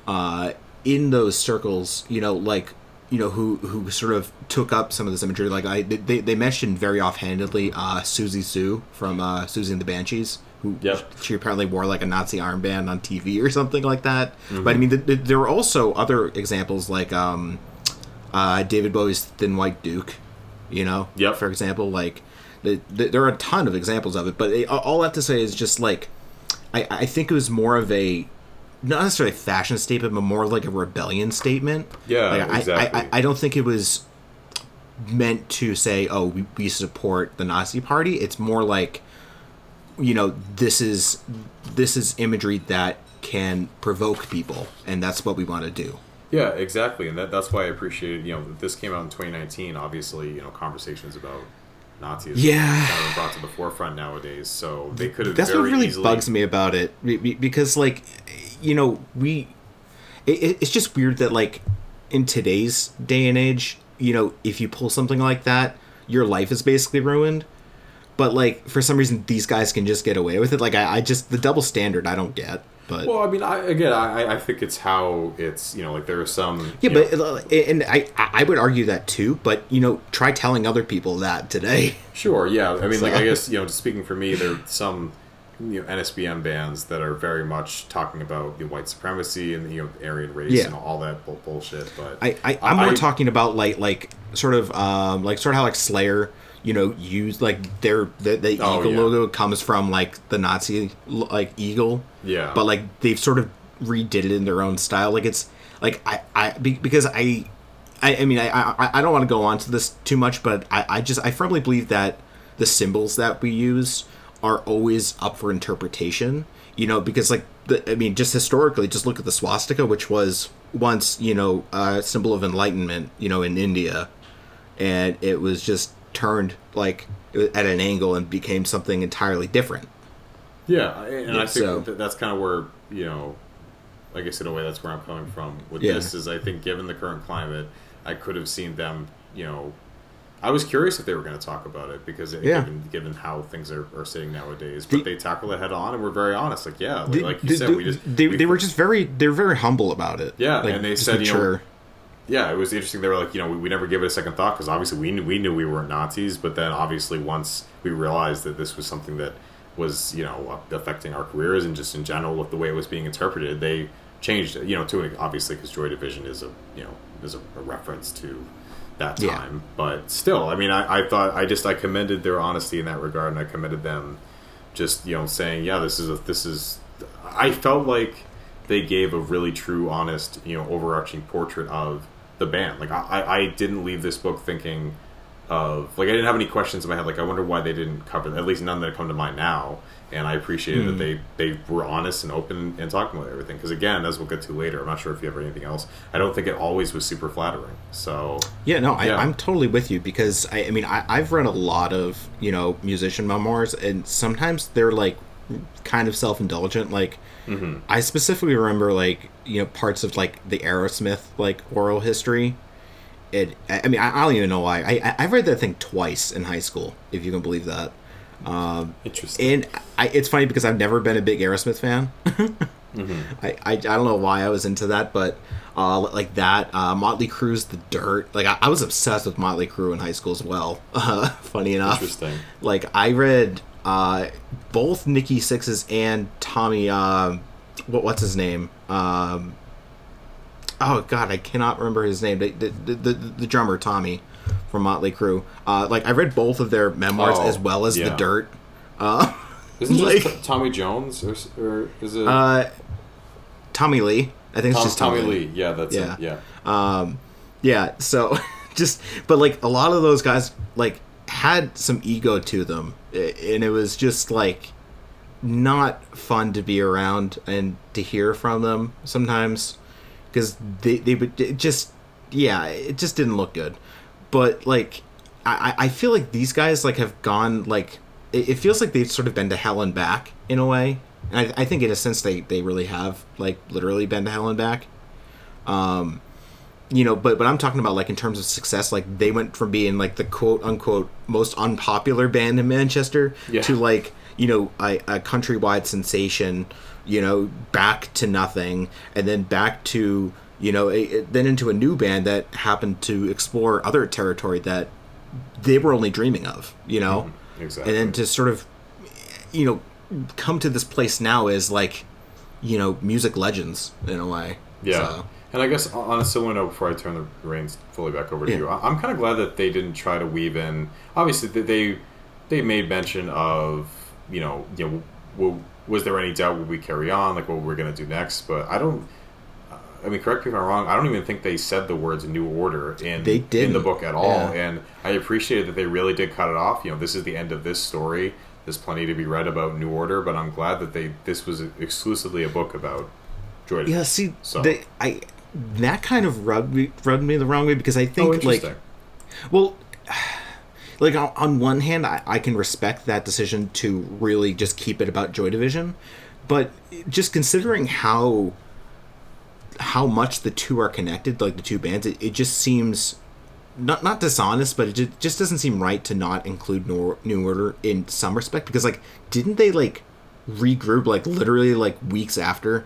uh, in those circles, you know, like you know who who sort of took up some of this imagery. Like I they, they mentioned very offhandedly uh, Siouxsie Sioux from uh, Siouxsie and the Banshees, who Yep. she apparently wore like a Nazi armband on TV or something like that. Mm-hmm. But I mean, th th there were also other examples like um, uh, David Bowie's Thin White Duke, you know, Yep. for example, like. The, the, there are a ton of examples of it, but it, all I have to say is just like, I, I think it was more of a not necessarily a fashion statement, but more like a rebellion statement. Yeah, Like, I- exactly. I, I, I don't think it was meant to say, "Oh, we, we support the Nazi Party." It's more like, you know, this is this is imagery that can provoke people, and that's what we want to do. Yeah, exactly, and that, that's why I appreciated. You know, this came out in 2019. Obviously, you know, conversations about Nazis Yeah. kind of brought to the forefront nowadays. So they could have. That's what really easily, bugs me about it, be- be- because like, you know, we, it- it's just weird that like, in today's day and age, you know, if you pull something like that, your life is basically ruined. But like, for some reason, these guys can just get away with it. Like, I, I just the double standard I don't get. But Well, I mean, I, again, I, I think it's how it's you know like there are some yeah, but know- uh, and I I would argue that too. But you know, try telling other people that today. Sure, yeah. I mean, like, I guess, you know, just speaking for me, there are some, you know, NSBM bands that are very much talking about the white supremacy and, you know, Aryan race Yeah. and all that bullshit. But I, I I'm more I- talking about like like sort of um like sort of how like Slayer you know use like their the, the Oh, eagle yeah. logo comes from like the Nazi like eagle Yeah. but like they've sort of redid it in their own style like it's like I I because I I, I mean I, I I don't want to go on to this too much but I I just I firmly believe that the symbols that we use are always up for interpretation you know because like the, I mean just historically just look at the swastika which was once you know a symbol of enlightenment you know in India and it was just turned like at an angle and became something entirely different yeah, and Yeah, I think so- that that's kind of where, you know, like I guess in a way that's where I'm coming from with Yeah. this is I think given the current climate, I could have seen them, you know, I was curious if they were going to talk about it because it, Yeah. given, given how things are, are sitting nowadays, The- but they tackle it head on and we're very honest. Like, yeah, like, They- like you they, said, we just they, we- they were just very they were very humble about it Yeah, Like, and they said, you know, mature. Yeah, it was interesting. They were like, you know, we, we never gave it a second thought because obviously we knew, we knew we weren't Nazis, but then obviously once we realized that this was something that was, you know, uh, affecting our careers and just in general with the way it was being interpreted, they changed it. You know, to an, obviously because Joy Division is a you know is a, a reference to that Yeah. time. But still, I mean, I, I thought I just I commended their honesty in that regard, and I commended them just you know saying, yeah, this is a this is. I felt like they gave a really true, honest, you know, overarching portrait of the band. Like I, I I didn't leave this book thinking of like I didn't have any questions in my head. Like I wonder why they didn't cover at least none that come to mind now. And I appreciated Hmm. that they they were honest and open and talking about everything. Because again, as we'll get to later, I'm not sure if you have anything else. I don't think it always was super flattering. So Yeah, no, I, Yeah. I'm totally with you because I, I mean I, I've read a lot of you know musician memoirs and sometimes they're like kind of self indulgent. Like I specifically remember like you know parts of like the Aerosmith like oral history. It I mean I, I don't even know why I I- I've read that thing twice in high school if you can believe that. interesting. And I, it's funny because I've never been a big Aerosmith fan. I, I, I don't know why I was into that, but uh, like that, uh, Motley Crue's The Dirt. Like I, I was obsessed with Motley Crue in high school as well. Uh, funny enough, Interesting. Like I read uh, both Nikki Sixx's and Tommy. Um, what what's his name? Um, oh God, I cannot remember his name. The the, the, the drummer Tommy from Motley Crue. Uh, like I read both of their memoirs Oh, as well as yeah. The Dirt. Uh, Isn't like- just Tommy Jones or, or is it uh, Tommy Lee. I think it's just Tommy Lee? Yeah, that's Yeah. it. Yeah. Um, yeah. So just, but like a lot of those guys like had some ego to them, and it was just like not fun to be around and to hear from them sometimes because they they would just yeah it just didn't look good. But like I, I feel like these guys like have gone like it, it feels like they've sort of been to hell and back in a way. And I, I think in a sense they they really have like literally been to hell and back. Um you know but but i'm talking about like in terms of success like they went from being like the quote unquote most unpopular band in manchester Yeah. to like you know a, a countrywide sensation you know back to nothing and then back to you know a, then into a new band that happened to explore other territory that they were only dreaming of you know mm-hmm. Exactly. and then to sort of you know come to this place now is like you know music legends in a way Yeah. So- And I guess on a similar note, before I turn the reins fully back over to Yeah. you, I'm kind of glad that they didn't try to weave in. Obviously, they they made mention of you know you know w was there any doubt would we carry on like what we're gonna do next? But I don't. Uh, I mean, correct me if I'm wrong. I don't even think they said the words "new order" in They in the book at all, Yeah. and I appreciated that they really did cut it off. You know, this is the end of this story. There's plenty to be read about New Order, but I'm glad that they this was exclusively a book about Joy. Yeah, see, So- they, I that kind of rubbed me rubbed me the wrong way because I Oh, think like, well, like on, on one hand, I, I can respect that decision to really just keep it about Joy Division, but just considering how how much the two are connected, like the two bands, it, it just seems not not dishonest, but it just, just doesn't seem right to not include New, New Order in some respect because like didn't they like regroup like literally like weeks after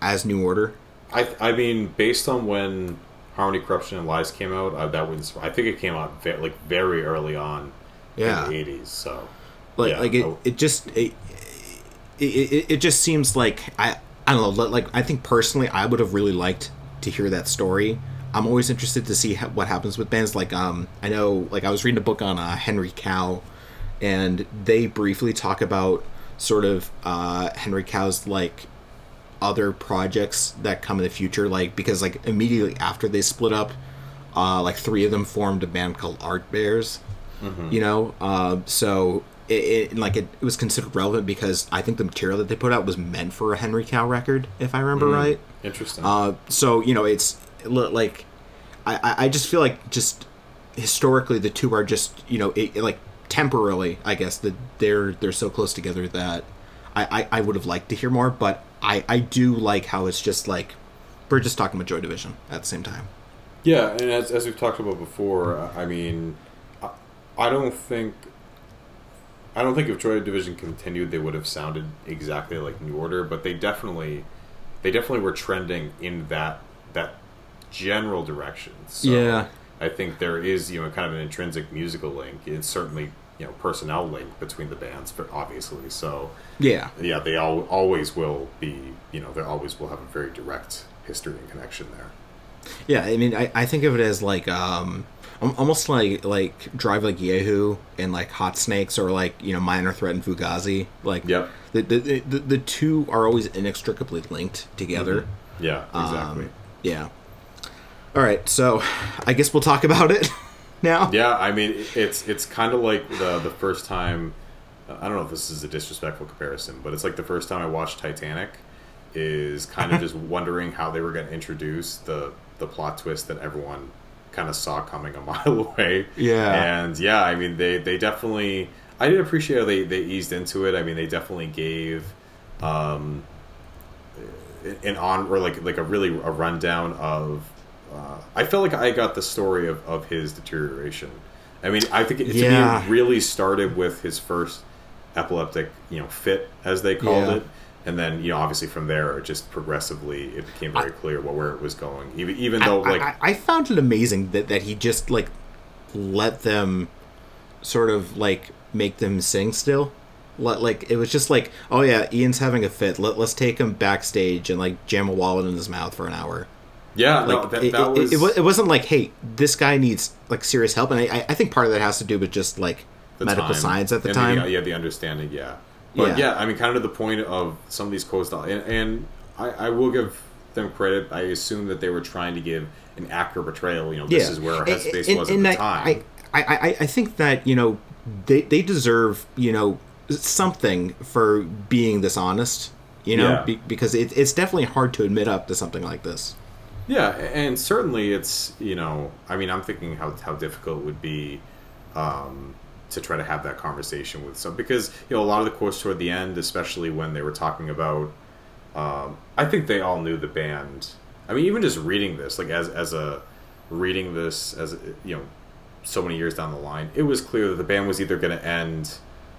as New Order? I I mean, based on when Harmony, Corruption, and Lies came out, uh, that wouldn't. I think it came out ve- like very early on Yeah. in the '80s. So like yeah, like it, I- it just it, it, it, it just seems like I I don't know like I think personally I would have really liked to hear that story. I'm always interested to see what happens with bands like um I know like I was reading a book on uh, Henry Cow, and they briefly talk about sort of uh, Henry Cow's like other projects that come in the future like because like immediately after they split up uh, like three of them formed a band called art bears you know? Uh, so it, it like it, it was considered relevant because i think the material that they put out was meant for a henry cow record if i remember right. Interesting. uh, so you know it's like I, I- just feel like just historically the two are just you know it, it, like temporarily i guess that they're they're so close together that I, I, I would have liked to hear more but I, I do like how it's just like we're just talking about joy division at the same time Yeah, and as, as we've talked about before, I mean, I, I don't think, I don't think if Joy Division continued, they would have sounded exactly like New Order, but they definitely, they definitely were trending in that that general direction. So Yeah. I think there is you know kind of an intrinsic musical link. It's certainly you know personnel link between the bands, but obviously. So Yeah. yeah, they all always will be you know they always will have a very direct history and connection there. Yeah, I mean, I, I think of it as like um, almost like like Drive Like Jehu and like Hot Snakes or like you know Minor Threat and Fugazi. Like, Yep. the the, the the two are always inextricably linked together. Yeah, exactly. Um, yeah. All right, so I guess we'll talk about it now. Yeah, I mean, it's it's kind of like the the first time. I don't know if this is a disrespectful comparison, but it's like the first time I watched Titanic. Is kind of just wondering how they were going to introduce the the plot twist that everyone kind of saw coming a mile away. Yeah. and yeah, I mean, they they definitely. I did appreciate how they they eased into it. I mean, they definitely gave. Um, an on or like like a really a rundown of uh, I felt like I got the story of, of his deterioration. I mean, I think it, to Yeah. me it really started with his first epileptic, you know, fit as they called Yeah. it, and then you know, obviously from there, it just progressively it became very clear what where it was going. Even even though I, like I, I found it amazing that, that he just like let them sort of like make them sing still. Let, like it was just like, oh yeah, Ian's having a fit. Let, let's take him backstage and like jam a wallet in his mouth for an hour. Yeah, Like no, that, it, that it- was it, wa- it wasn't like, hey, this guy needs like serious help, and I, I think part of that has to do with just like the medical time. science at the And time. yeah, the understanding, yeah. But Yeah. yeah. I mean, kind of to the point of some of these quotes, and, and I, I will give them credit. I assume that they were trying to give an accurate portrayal. You know, this is where our headspace and- was at and the I- time. I, I, I, I think that you know they they deserve you know something for being this honest. You know, Yeah. Be, because it, it's definitely hard to admit up to something like this. Yeah, and certainly it's you know I mean I'm thinking how how difficult it would be um, to try to have that conversation with some because you know a lot of the quotes toward the end, especially when they were talking about, um, I think they all knew the band. I mean, even just reading this, like as as a reading this as you know, so many years down the line, it was clear that the band was either going to end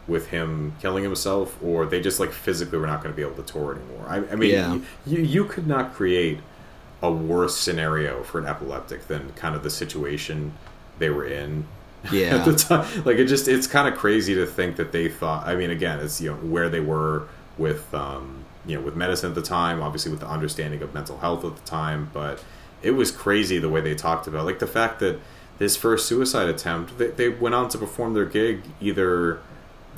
with him killing himself, or they just like physically were not going to be able to tour anymore. I, I mean, Yeah. you you could not create a worse scenario for an epileptic than kind of the situation they were in Yeah. at the time. Like it just it's kind of crazy to think that they thought. I mean, again, it's you know where they were with um, you know with medicine at the time, obviously with the understanding of mental health at the time, but it was crazy the way they talked about like the fact that this first suicide attempt they, they went on to perform their gig either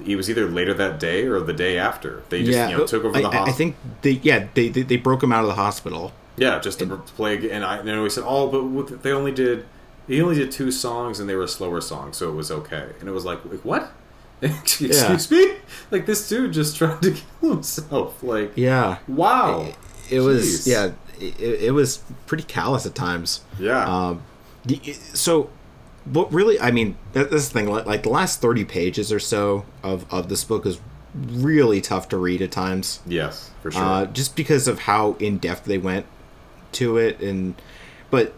it was either later that day or the day after they just yeah, you know took over the I- I think they yeah they, they they broke him out of the hospital. Yeah, just to play. ag- And I and we said, oh, but they only did he only did two songs, and they were slower songs, so it was okay. And it was like, what? Excuse me? Like this dude just tried to kill himself. Like, Yeah. wow. It, it was yeah. It, it was pretty callous at times. Yeah. Um, so, what really? I mean, that, that's the thing. Like, like the last thirty pages or so of of this book is really tough to read at times. yes, for sure. Uh, just because of how in depth they went to it, and but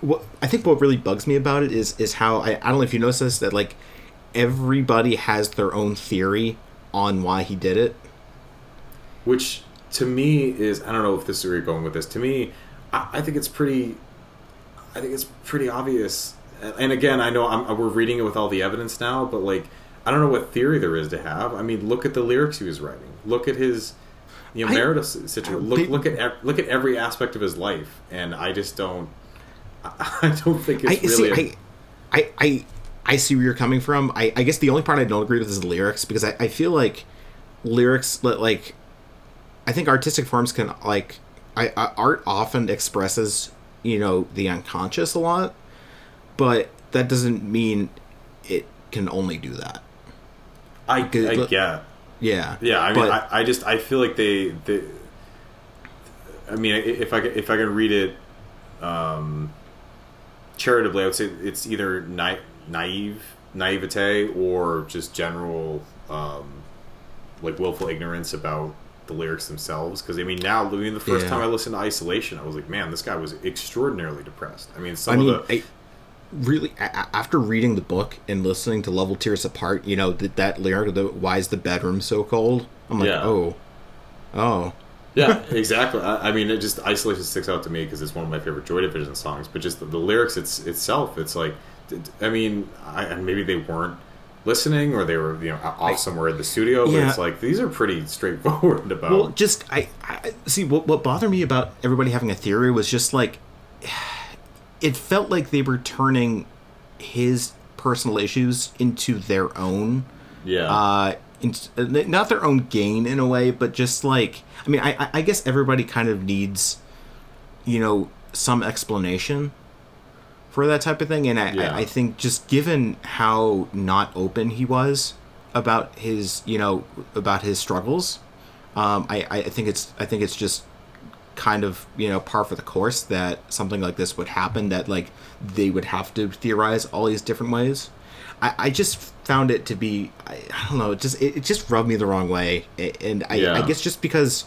what I think what really bugs me about it is is how I, I don't know if you noticed this that like everybody has their own theory on why he did it. Which to me is I don't know if this is where you're going with this. To me, I, I think it's pretty. I think it's pretty obvious. And- again, I know I'm, uh, we're reading it with all the evidence now, but like I don't know what theory there is to have. I mean, look at the lyrics he was writing. Look at his, know, I- situation. Look, They- look at ev- look at every aspect of his life, and I just don't. I don't think I it's really. see. I, I, I, I see where you're coming from. I, I guess the only part I don't agree with is the lyrics because I, I feel like lyrics like I think artistic forms can like I, I art often expresses you know the unconscious a lot, but that doesn't mean it can only do that. I, I get. Yeah. Yeah, I mean, But- I, I just I feel like they, they I mean, if I if I can read it um, charitably, I would say it's either na- naive naivete or just general um, like willful ignorance about the lyrics themselves. Because I mean, now I mean, the first Yeah. time I listened to Isolation, I was like, man, this guy was extraordinarily depressed. I mean, some I mean, of the I, really, after reading the book and listening to Love Will Tear Us Apart, you know, that, that lyric, the "Why is the bedroom so cold?" I'm like, Yeah. oh, oh, yeah, exactly. I, I mean, it just isolation sticks out to me because it's one of my favorite Joy Division songs. But just the, the lyrics, it's itself, it's like, i mean, I, and maybe they weren't listening or they were you know off somewhere in the studio. But Yeah. it's like these are pretty straightforward about. Well, just I, I see what what bothered me about everybody having a theory was just like it felt like they were turning his personal issues into their own yeah. uh in, not their own gain in a way but just like i mean I, I- I guess everybody kind of needs you know some explanation for that type of thing and i, Yeah. I, I think just given how not open he was about his you know about his struggles um i i think it's i think it's just kind of you know par for the course that something like this would happen that like they would have to theorize all these different ways i, I just found it to be I, I don't know it just it, it just rubbed me the wrong way and I, Yeah. I guess just because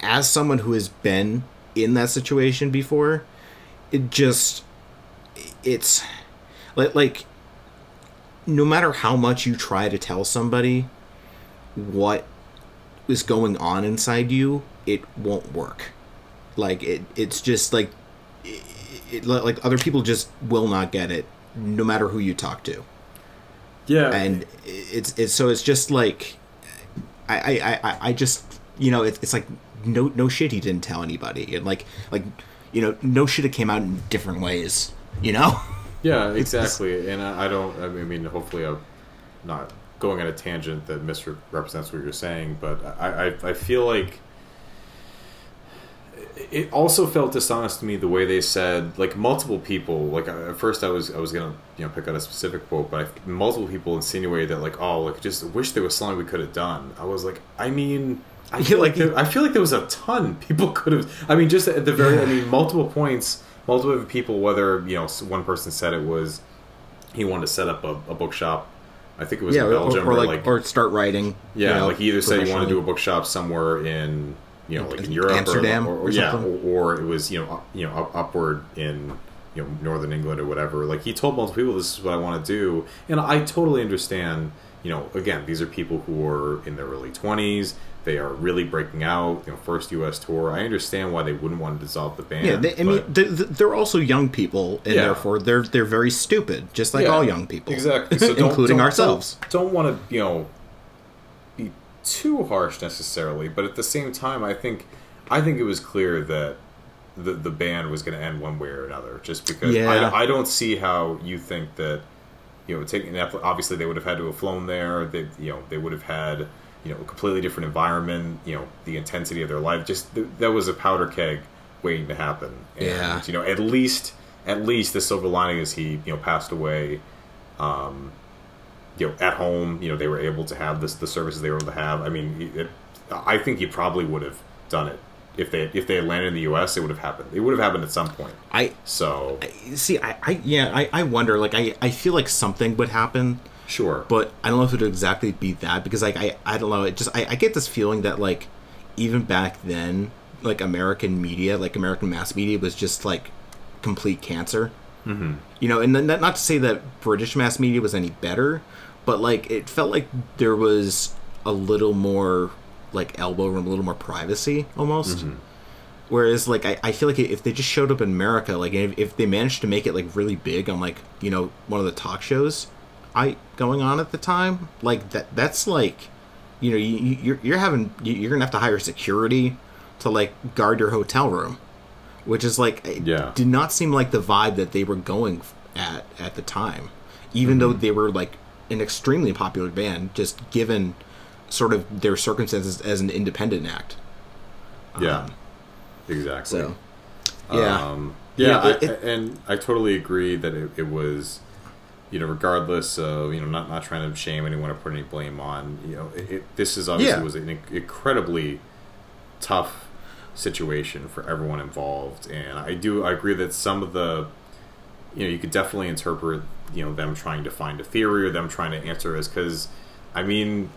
as someone who has been in that situation before it just it's like like no matter how much you try to tell somebody what is going on inside you, it won't work. Like it, it's just like, it, it, like other people just will not get it, no matter who you talk to. yeah. And it's it's so it's just like, I I, I- I, just you know it's it's like no no shit he didn't tell anybody and like like you know no shit it came out in different ways you know. Yeah, exactly. And I, I don't. I mean, hopefully, I'm not going on a tangent that misrepresents what you're saying, but I, I, I feel like it also felt dishonest to me the way they said like multiple people like uh, at first i was i was gonna you know pick out a specific quote but I, multiple people insinuated that like oh like just wish there was something we could have done i was like i mean I feel like there, I feel like there was a ton people could have. I mean, just at the very. I mean, multiple points, multiple people. Whether you know, one person said it was he wanted to set up a, a bookshop. I think it was yeah, in Belgium, or, or, like, like or start writing. yeah, you know, like he either said he wanted to do a bookshop somewhere in you know like in Europe Amsterdam or, or, or yeah, something. or, or it was you know up, you know up, upward in you know northern England or whatever. Like he told multiple people this is what I want to do, and I totally understand. You know, again, these are people who are in their early twenties. They are really breaking out. You know, first U.S. tour. I understand why they wouldn't want to dissolve the band. Yeah, they, I mean, they're, they're also young people, and Yeah. therefore they're they're very stupid, just like Yeah, all young people, Exactly. So don't, including don't- ourselves. Don't, don't want to, you know, too harsh necessarily, but at the same time, I think, I think it was clear that the the band was going to end one way or another. Just because Yeah. I, I don't see how you think that, you know, taking that obviously they would have had to have flown there. They, you know, they would have had. You know, a completely different environment. You know, the intensity of their life. Just th- that was a powder keg waiting to happen. And, Yeah. You know, at least, at least the silver lining is he, you know, passed away um, you know, at home, you know, they were able to have this the services they were able to have. I mean, it, I think he probably would have done it if they if they had landed in the U.S. It would have happened. It would have happened at some point. I So see. I, I yeah. I, I wonder. Like, I, I feel like something would happen, sure, but I don't know if it would exactly be that because like I I don't know. It just I, I get this feeling that like even back then, like American media, like American mass media, was just like complete cancer. mm-hmm. you know and then not to say that british mass media was any better but like it felt like there was a little more like elbow room a little more privacy almost. Mm-hmm. Whereas like I, I feel like if they just showed up in america like if, if they managed to make it like really big on like you know one of the talk shows i going on at the time like that that's like you know you, you- you're, you're having you- you're gonna have to hire security to like guard your hotel room which is like Yeah. did not seem like the vibe that they were going at at the time. Even though mm-hmm. they were like an extremely popular band just given sort of their circumstances as an independent act yeah, exactly. so yeah Um, yeah, Yeah, I, it- it- and I totally agree that it, it was, you know, regardless of you know, not not trying to shame anyone or put any blame on, you know, it, it, this is obviously Yeah. was an incredibly tough situation for everyone involved, and I do I agree that some of the, you know, you could definitely interpret you know them trying to find a theory or them trying to answer as because, I mean,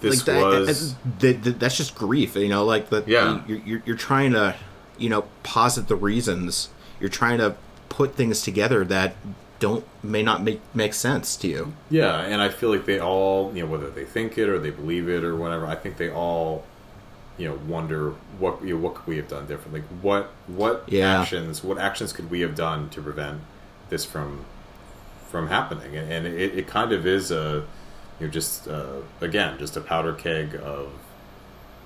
this like that, was that- that- that's just grief you know like that Yeah. you're, you're, you're trying to you know posit the reasons you're trying to put things together that don't may not make make sense to you Yeah, and I feel like they all, you know, whether they think it or they believe it or whatever, I think they all, you know, wonder what you know, what could we have done differently? What what Yeah. actions what actions could we have done to prevent this from from happening, and, and it, it kind of is a you know just uh, again just a powder keg of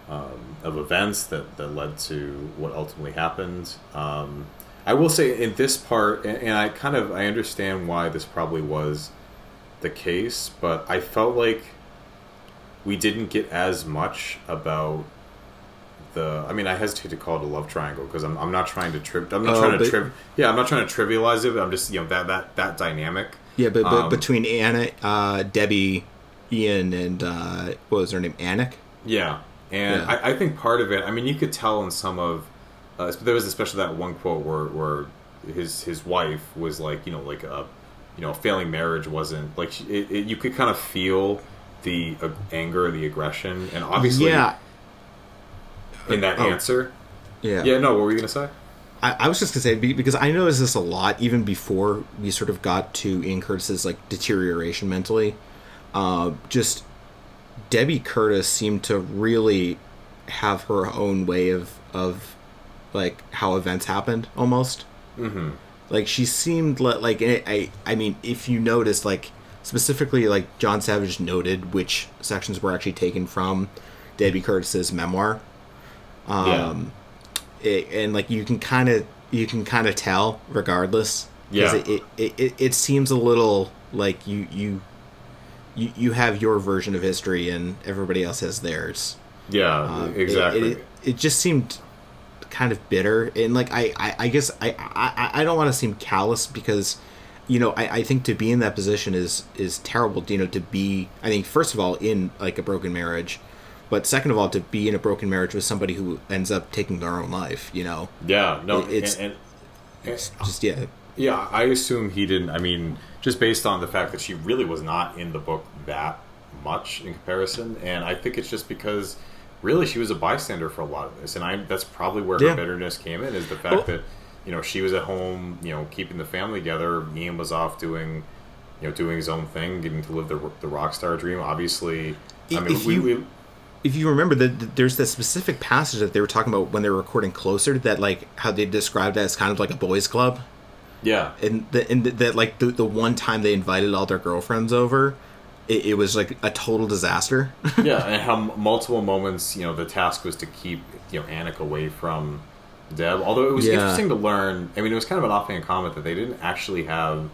um, of events that that led to what ultimately happened. Um, I will say in this part, and, and I kind of I understand why this probably was the case, but I felt like we didn't get as much about the. I mean, I hesitate to call it a love triangle because I'm, I'm not trying to trip. I'm not Oh, trying to trip. Yeah, I'm not trying to trivialize it. But I'm just you know that that that dynamic. Yeah, but, but Um, between Anna, uh, Debbie, Ian, and uh, what was her name? Annik. Yeah, and Yeah. I, I think part of it. I mean, you could tell in some of. Uh, there was especially that one quote where where his his wife was like, you know, like a, you know, a failing marriage wasn't like it, it, you could kind of feel the anger, the aggression, and obviously Yeah, in that Oh. answer. yeah. Yeah, no, what were you gonna say? I, I was just gonna say because I noticed this a lot even before we sort of got to Ian Curtis's like deterioration mentally. Uh, just Debbie Curtis seemed to really have her own way of of like how events happened almost. Mm-hmm. Like she seemed li- like I I, I mean if you noticed like specifically like John Savage noted which sections were actually taken from Debbie Curtis's memoir um it, and like you can kind of you can kind of tell regardless Yeah. it, it, it, it, it seems a little like you you you you have your version of history and everybody else has theirs Yeah, Um, exactly. it, it, it just seemed kind of bitter and like i i, I guess i i, I don't want to seem callous because you know I, I think to be in that position is is terrible you know to be i think first of all in like a broken marriage but second of all to be in a broken marriage with somebody who ends up taking their own life you know yeah, no, it- it's- and, and, it's just yeah Yeah, I assume he didn't. I mean, just based on the fact that she really was not in the book that much in comparison, and I think it's just because really she was a bystander for a lot of this, and I that's probably where Yeah. her bitterness came in is the fact Well- that you know she was at home, you know, keeping the family together. Ian was off doing, you know, doing his own thing, getting to live the the rock star dream. Obviously, I mean, we, you- we if you remember that there's that specific passage that they were talking about when they were recording closer that like how they described it as kind of like a boys club yeah, and the, and that like the, the one time they invited all their girlfriends over it, it was like a total disaster yeah, and how m- multiple moments, you know, the task was to keep you know Annik away from Deb. Although it was Yeah. interesting to learn. I mean, it was kind of an offhand comment that they didn't actually have.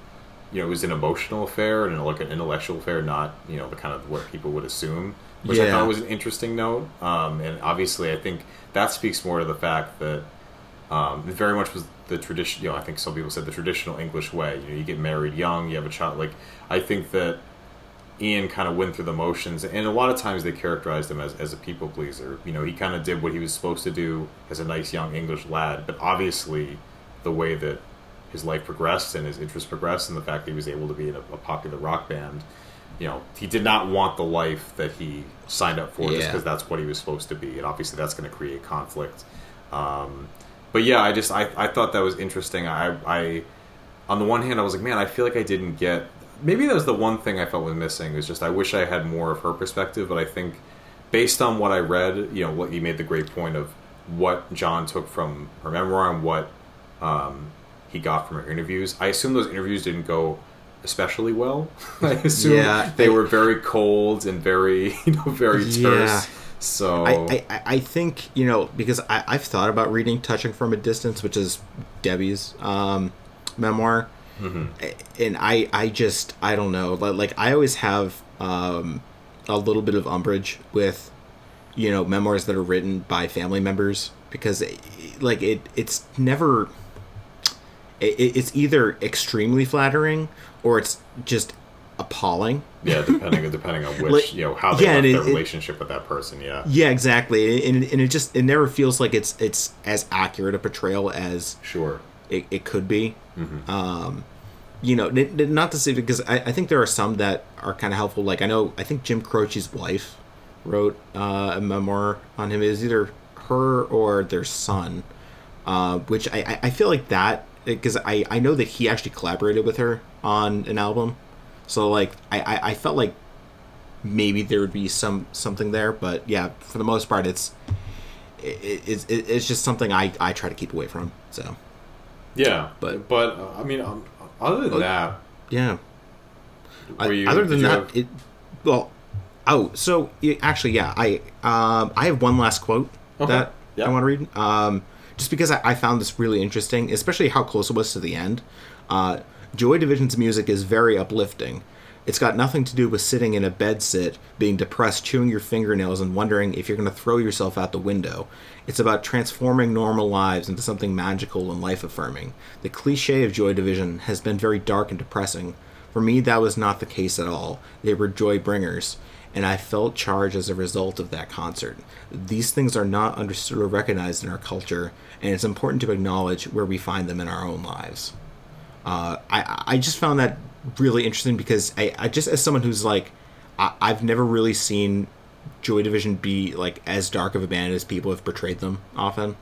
You know, it was an emotional affair and like an intellectual affair, not you know the kind of what people would assume. Which I thought was an interesting note. Um, and obviously, I think that speaks more to the fact that um, it very much was the tradition. You know, I think some people said the traditional English way. You know, you get married young, you have a child. Like, I think that Ian kind of went through the motions, and a lot of times they characterized him as, as a people pleaser. You know, he kind of did what he was supposed to do as a nice young English lad, but obviously, the way that his life progressed and his interests progressed, and the fact that he was able to be in a, a popular rock band, you know, he did not want the life that he signed up for just because that's what he was supposed to be, and obviously that's going to create conflict. Um, but yeah, I just I, I thought that was interesting. I I on the one hand, I was like, man, I feel like I didn't get. Maybe that was the one thing I felt was missing. Is just I wish I had more of her perspective. But I think, based on what I read, you know, what you made the great point of what John took from her memoir and what um, he got from her interviews. I assume those interviews didn't go especially well. I assume Yeah. they were very cold and very, you know, very terse. Yeah. So I, I, I think you know because I, I've thought about reading "Touching from a Distance," which is Debbie's um, memoir, and I I just I don't know like, like I always have um, a little bit of umbrage with you know memoirs that are written by family members because it, like it it's never it, it's either extremely flattering or it's just appalling yeah, depending depending on which Like, you know how they yeah, their it- relationship with that person. Yeah, Yeah, exactly, and, and it just it never feels like it's it's as accurate a portrayal as sure. it, it could be. Um, you know, n- n- not to say because I, I think there are some that are kind of helpful. Like I know I think Jim Croce's wife wrote uh, a memoir on him. It was either her or their son, uh, which I, I- I feel like that because I, I know that he actually collaborated with her on an album. So like I, I, I felt like maybe there would be some something there, but yeah, for the most part, it's it, it's it, it's just something I, I try to keep away from. So Yeah, But- but uh, I mean, um, other than Well- that, yeah, Were you- other than that, have- it well, oh so actually yeah I um I have one last quote Okay. that Yeah. I want to read um just because I, I found this really interesting, especially how close it was to the end. Uh, Joy Division's music is very uplifting. It's got nothing to do with sitting in a bed sit, being depressed, chewing your fingernails, and wondering if you're going to throw yourself out the window. It's about transforming normal lives into something magical and life affirming. The cliche of Joy Division has been very dark and depressing. For me, that was not the case at all. They were joy bringers, and I felt charged as a result of that concert. These things are not understood or recognized in our culture, and it's important to acknowledge where we find them in our own lives uh, I I just found that really interesting because I, I just as someone who's like I, I've never really seen Joy Division be like as dark of a band as people have portrayed them often.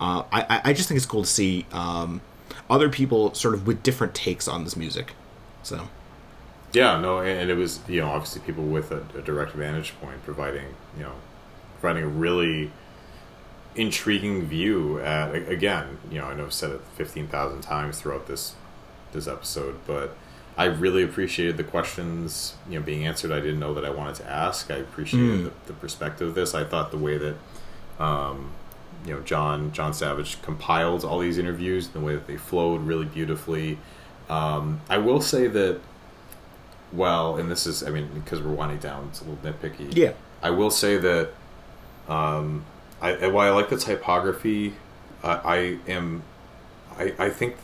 Uh, I I- just think it's cool to see um, other people sort of with different takes on this music. So Yeah, no, and and it was you know obviously people with a, a direct vantage point providing you know providing a really intriguing view at again you know I know I've said it fifteen thousand times throughout this this episode, but I really appreciated the questions you know being answered. I didn't know that I wanted to ask. I appreciated the, the perspective of this. I thought the way that um, you know Jon Jon Savage compiled all these interviews, and the way that they flowed really beautifully. Um, I will say that well, and this is I mean because we're winding down, it's a little nitpicky. Yeah. I will say that um, I while I like the typography, I, I am I I think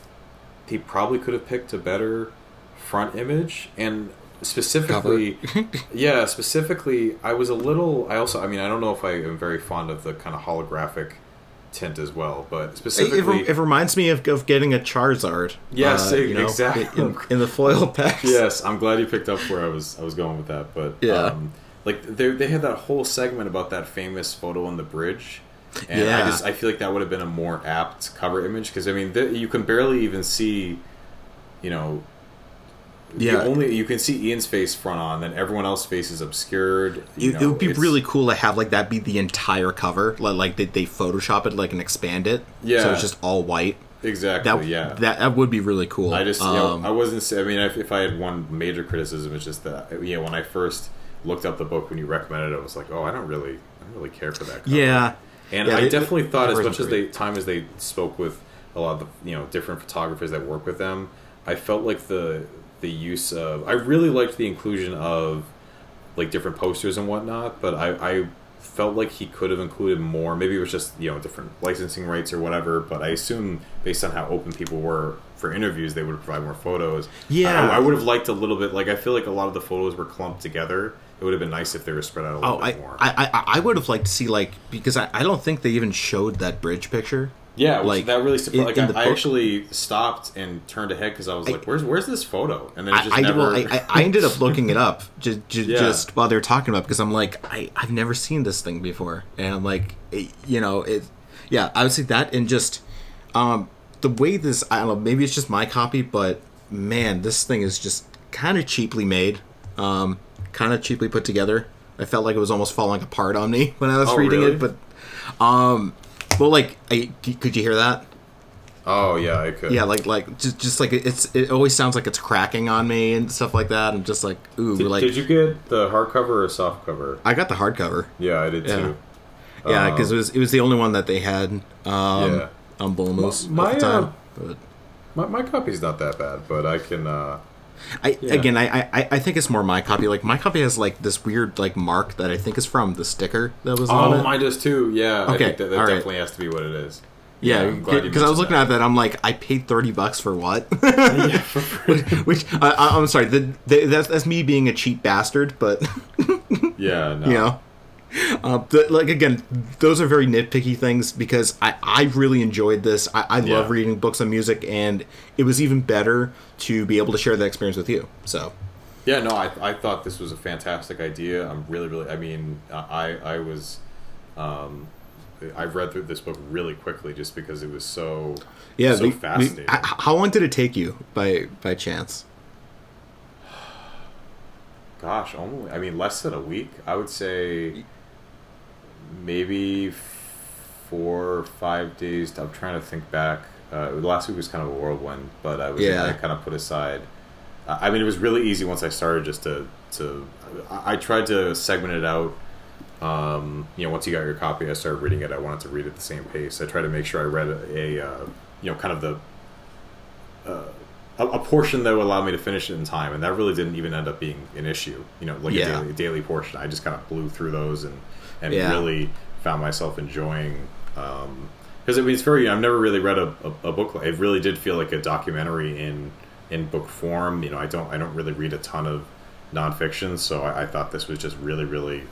he probably could have picked a better front image and specifically yeah specifically i was a little i also i mean i don't know if i am very fond of the kind of holographic tint as well but specifically it, it reminds me of, of getting a Charizard. Yes, uh, you know, exactly. in, in the foil packs. yes i'm glad you picked up where i was i was going with that but Yeah. um, like they, they had that whole segment about that famous photo on the bridge and i Yeah. just i feel like that would have been a more apt cover image because i mean th- you can barely even see you know Yeah. the only you can see ian's face front on then everyone else's face is obscured you It, it would be really cool to have like that be the entire cover, like, like they, they Photoshop it like and expand it, Yeah. so it's just all white. exactly That yeah that that would be really cool. I just, you Um, know, I wasn't. I mean, if, if I had one major criticism, it's just that, you know, when I first looked up the book when you recommended it, I was like, oh, I don't really, I don't really care for that. Cover. yeah, and Yeah, I they- definitely thought as much as they time as they spoke with a lot of the, you know, different photographers that work with them, I felt like the the use of, I really liked the inclusion of like different posters and whatnot, but I, I felt like he could have included more. Maybe it was just you know different licensing rights or whatever. But I assume based on how open people were for interviews, they would provide more photos. Yeah. I, I would have liked a little bit. Like I feel like a lot of the photos were clumped together. It would have been nice if they were spread out a little Oh, I, more. I, I, I would have liked to see like because I, I don't think they even showed that bridge picture. yeah, like, that really surprised. Like I, the I actually stopped and turned ahead because I was I- like, "Where's where's this photo?" And then it just I, never. well, I- I ended up looking it up just, just, Yeah. just while they were talking about because I'm like I I've never seen this thing before, and I'm like it, you know it yeah I would say that and just um the way this I don't know maybe it's just my copy but man this thing is just kind of cheaply made um kind of cheaply put together I felt like it was almost falling apart on me when I was Oh, reading really? it but um well like I, could you hear that oh yeah, I could. yeah like like just, just like it's it always sounds like it's cracking on me and stuff like that and just like ooh Did, like did you get the hardcover or soft cover? i got the hardcover Yeah, I did Yeah. too. yeah Um, because it was it was the only one that they had um Yeah. on bull moose My- at the time uh, but My, my copy's not that bad, but I can. uh I Yeah. again I, I I think it's more my copy. Like my copy has like this weird like mark that I think is from the sticker that was on oh, it. Oh, mine does too. Yeah, I Okay, think that, that all right. definitely has to be what it is. yeah, I'm glad you because I was looking mentioned at that, I'm like, I paid thirty bucks for what? Yeah, for. Which I, I- I'm sorry, the, the, that's that's me being a cheap bastard, but yeah, no. you know, uh, the, like again, those are very nitpicky things because I I really enjoyed this. I, I Yeah. love reading books on music, and it was even better to be able to share that experience with you. So Yeah, no, I, I thought this was a fantastic idea. I'm really, really. I mean, I I was, um, I read through this book really quickly just because it was so yeah, so we- fascinating. h- how long did it take you by by chance? Gosh, only I mean less than a week. I would say maybe four or five days. I'm trying to think back. Uh, last week was kind of a whirlwind, but I was Yeah. I kind of put aside I mean, it was really easy once I started just to to. I, I tried to segment it out. Um, you know, once you got your copy, I started reading it. I wanted to read at the same pace. I tried to make sure I read a, a uh, you know, kind of the uh, a, a portion that would allow me to finish it in time, and that really didn't even end up being an issue. You know, like Yeah. a daily, daily portion. I just kind of blew through those and and Yeah. really found myself enjoying. Because I mean, it's very. I've never really read a, a, a book. like- It really did feel like a documentary in in book form. You know, I don't I don't really read a ton of nonfiction, so I, I thought this was just really really.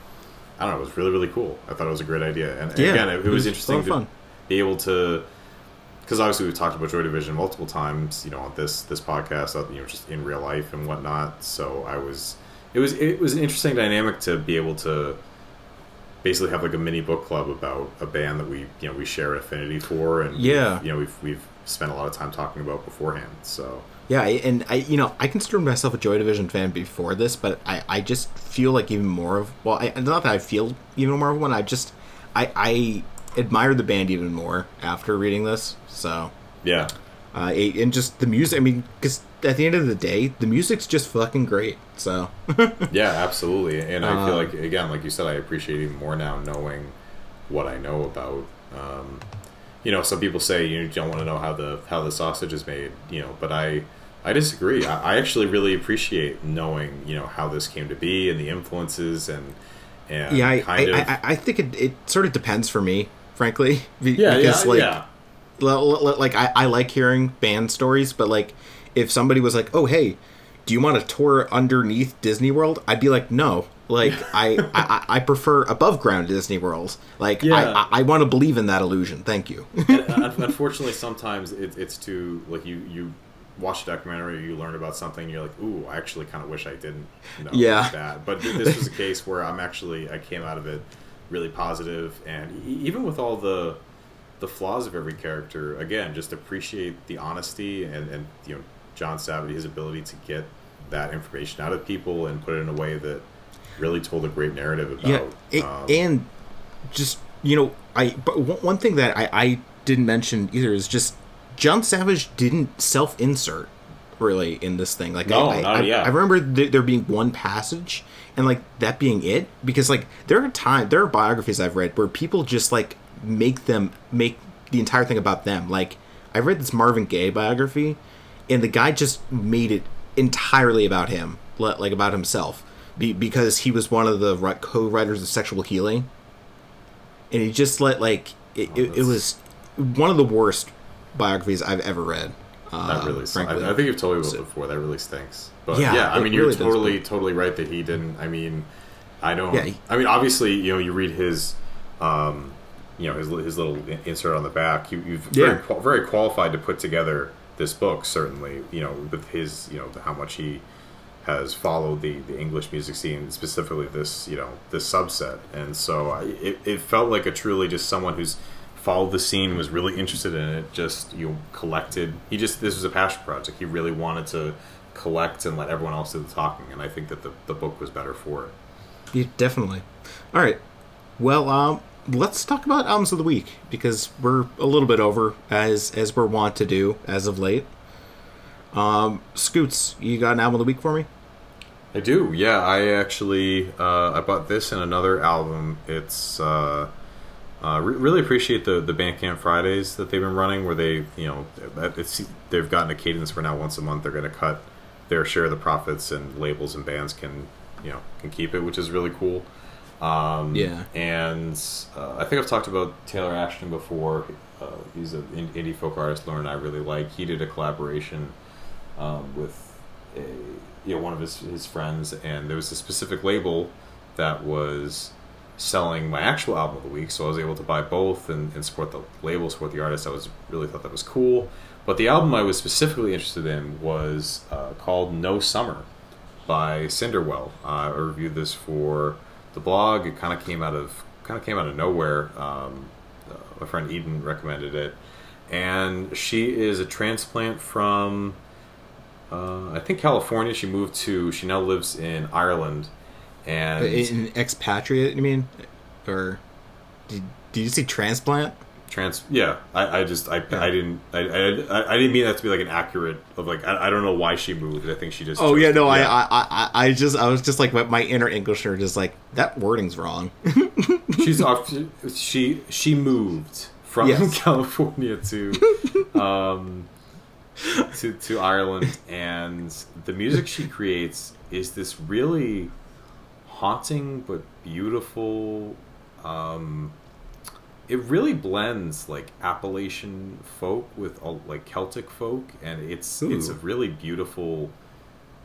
I don't know. It was really really cool. I thought it was a great idea, and, and Yeah, again, it, it was lot interesting to be able to because obviously we've talked about Joy Division multiple times, you know, on this this podcast, uh, you know, just in real life and whatnot. So I was, it was it was an interesting dynamic to be able to basically have like a mini book club about a band that we you know we share affinity for, and Yeah. you know we've we've spent a lot of time talking about beforehand. So Yeah, and I, you know, I considered myself a Joy Division fan before this, but I, I just feel like even more of, well, I, not that I feel even more of one. I just, I, I admire the band even more after reading this. So, yeah, uh, and just the music. I mean, because at the end of the day, the music's just fucking great. So, yeah, absolutely. And I feel Um, like again, like you said, I appreciate even more now knowing what I know about. Um, you know, some people say you don't want to know how the how the sausage is made. You know, but I I disagree. I, I actually really appreciate knowing you know how this came to be and the influences and and yeah, I, I, of I, I think it, it sort of depends for me, frankly. Be- yeah because, yeah like, yeah. l- l- like I, I like hearing band stories, but like if somebody was like, "Oh, hey, do you want to tour underneath Disney World?" I'd be like, "No." Like I, I, I prefer above ground Disney World. Like Yeah. I, I, I want to believe in that illusion. Thank you. And, uh, unfortunately, sometimes it, it's too like you you watch a documentary, you learn about something, you're like, ooh, I actually kind of wish I didn't know Yeah. that. But this was a case where I'm actually I came out of it really positive, and even with all the the flaws of every character, again, just appreciate the honesty and and you know Jon Savage, his ability to get that information out of people and put it in a way that really told a great narrative about. yeah, it, um, and just you know, I but one thing that I, I didn't mention either is just Jon Savage didn't self insert really in this thing. Like No, I, not- I, yeah. I remember th- there being one passage and like that being it because like there are times there are biographies I've read where people just like make them make the entire thing about them. Like I read this Marvin Gaye biography and the guy just made it entirely about him, li- like about himself, because he was one of the co-writers of Sexual Healing, and he just let like it, Oh, it, was one of the worst biographies I've ever read. That really sucks. frankly. I, I think you've told me about So- before. That really stinks. But Yeah, yeah, I mean, you're really totally, but- totally right that he didn't. I mean, I don't. Yeah, he- I mean, obviously, you know, you read his, um, you know, his his little insert on the back. You, you've Yeah. very very qualified to put together this book. Certainly, you know, with his, you know, how much he has followed the, the English music scene, specifically this, you know, this subset. And so I, it, it felt like a truly just someone who's followed the scene, was really interested in it, just, you know, collected. He just, this was a passion project. He really wanted to collect and let everyone else do the talking. And I think that the, the book was better for it. Yeah, definitely. All right. Well, um, let's talk about albums of the week because we're a little bit over as as we're wont to do as of late. Um, Scoots, you got an album of the week for me? I do, yeah. I actually uh, I bought this and another album. It's uh, uh, re- really appreciate the the Bandcamp Fridays that they've been running, where they you know it's they've gotten a cadence where now once a month they're going to cut their share of the profits, and labels and bands can you know can keep it, which is really cool. Um, Yeah. and uh, I think I've talked about Taylor Ashton before. Uh, he's an indie folk artist Lauren and I really like. He did a collaboration um, with a, you know one of his his friends, and there was a specific label that was selling my actual album of the week, so I was able to buy both and, and support the label, support the artist. I was really thought that was cool. But the album I was specifically interested in was uh, called No Summer by Cinder Well. Uh, I reviewed this for the blog. It kind of came out of kind of came out of nowhere. Um, uh, my friend Eden recommended it, and she is a transplant from uh, I think California. She moved to. She now lives in Ireland, and An expatriate, you mean? Or did, did you see transplant? Trans yeah i, I just I, I didn't I, I, I didn't mean that to be like an accurate of like I, I don't know why she moved i think she just Oh yeah, no, I, I, I, I just, I was just like, my, my inner Englisher, just like that wording's wrong. she's off she she moved from Yes. california to um to to ireland and the music she creates is this really haunting but beautiful um it really blends like Appalachian folk with like Celtic folk, and it's it's a really beautiful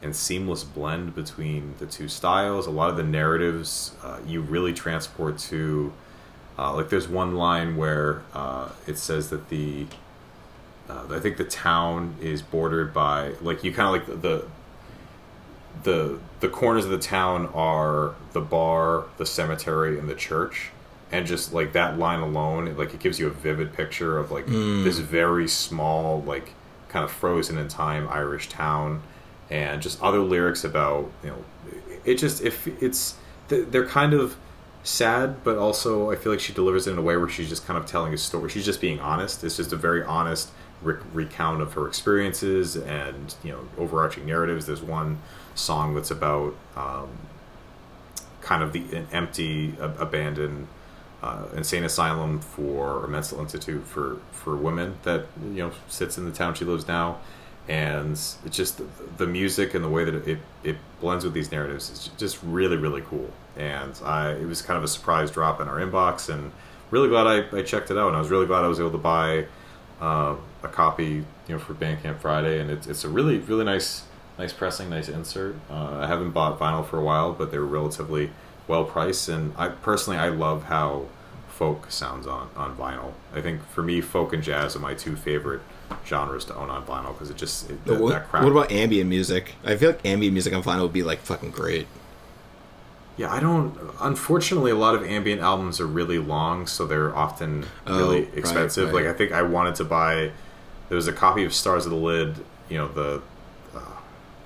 and seamless blend between the two styles. A lot of the narratives uh, you really transport to. Uh, like there's one line where uh, it says that the uh, I think the town is bordered by like you kind of like the the the corners of the town are the bar, the cemetery, and the church, and just like that line alone, like it gives you a vivid picture of like this very small, like kind of frozen in time Irish town, and just other lyrics about you know, it just if it's they're kind of sad, but also I feel like she delivers it in a way where she's just kind of telling a story. She's just being honest. It's just a very honest rec- recount of her experiences and you know overarching narratives. There's one song that's about um, kind of the an empty, ab- abandoned uh, insane asylum for or mental institute for for women that you know sits in the town she lives now, and it's just the, the music and the way that it it blends with these narratives is just really really cool. And I it was kind of a surprise drop in our inbox, and really glad I, I checked it out. And I was really glad I was able to buy uh, a copy you know for Bandcamp Friday, and it's it's a really really nice nice pressing, nice insert. Uh, I haven't bought vinyl for a while, but they were relatively well priced, and I personally I love how folk sounds on on vinyl. I think for me, folk and jazz are my two favorite genres to own on vinyl because it just it, that, what, that crack. what about ambient music? I feel like ambient music on vinyl would be like fucking great. Yeah, I don't. Unfortunately, a lot of ambient albums are really long, so they're often Oh, really expensive. right. Like I think I wanted to buy. There was a copy of Stars of the Lid. You know the. Uh,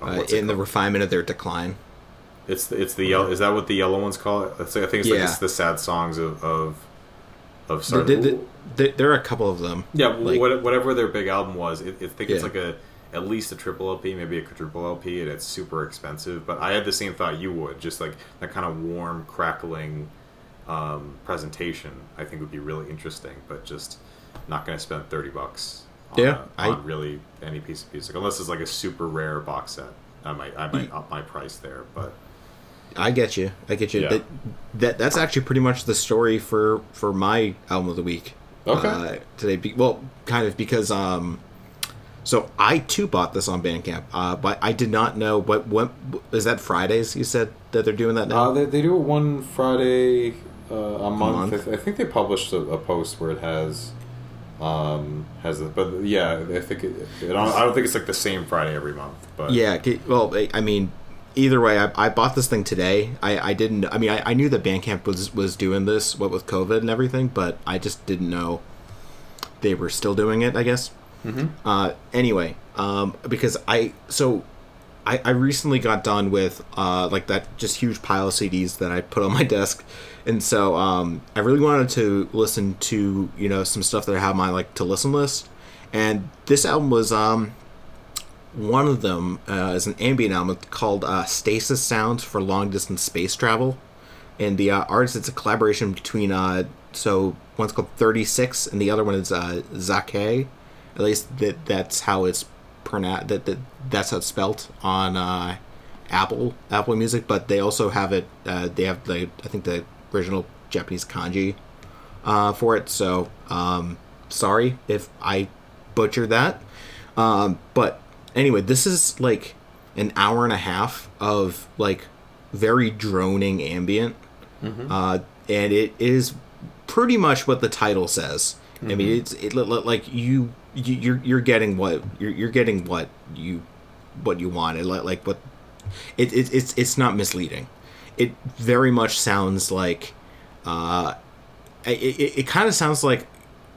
Uh, in the refinement of their decline. It's the, it's the yellow. Is that what the yellow ones call it? It's, I think it's like Yeah. it's the sad songs of of of There, Stars. there- there- there are a couple of them. yeah, like- what, whatever their big album was, it, I think it's like a at least a triple LP, maybe a quadruple LP, and it's super expensive. But I had the same thought you would, just like that kind of warm, crackling um, presentation. I think would be really interesting, but just not going to spend thirty bucks. On, Yeah, a- I- on really any piece of music, unless it's like a super rare box set. I might I Mm. might up my price there, but I get you. I get you. Yeah. That, that that's actually pretty much the story for for my album of the week. Okay. Uh, today, be, well, kind of because um, so I too bought this on Bandcamp. Uh, but I did not know what what is that Fridays? You said that they're doing that now. Uh, they, they do it one Friday uh, a month. month? I, think they published a, a post where it has um has it, but yeah, I think it, I don't, I don't think it's like the same Friday every month. But Yeah. Well, I- I mean, either way, I, I bought this thing today. I, I didn't. I mean, I, I knew that Bandcamp was was doing this, what with COVID and everything, but I just didn't know they were still doing it. I guess. Mm-hmm. Uh, anyway, um, because I so. I, I recently got done with uh, like that just huge pile of CDs that I put on my desk, and so um, I really wanted to listen to you know some stuff that I have on my like to listen list, and this album was um, one of them uh, is an ambient album called uh, Stasis Sounds for Long Distance Space Travel, and the uh, artist it's a collaboration between uh, so one's called Thirty Six and the other one is uh, Zake. At least that that's how it's pronounced. That, that that's how it's spelt on uh, Apple Apple Music, but they also have it. Uh, they have the I think the original Japanese kanji for it. So um, sorry if I butchered that. Um, but anyway, this is like an hour and a half of like very droning ambient, uh, and it is pretty much what the title says. I mean, it's it li- li- like you, you you're you're getting what you're you're getting what you what you want. It li- like what it, it it's it's not misleading. It very much sounds like uh, it, it, it kind of sounds like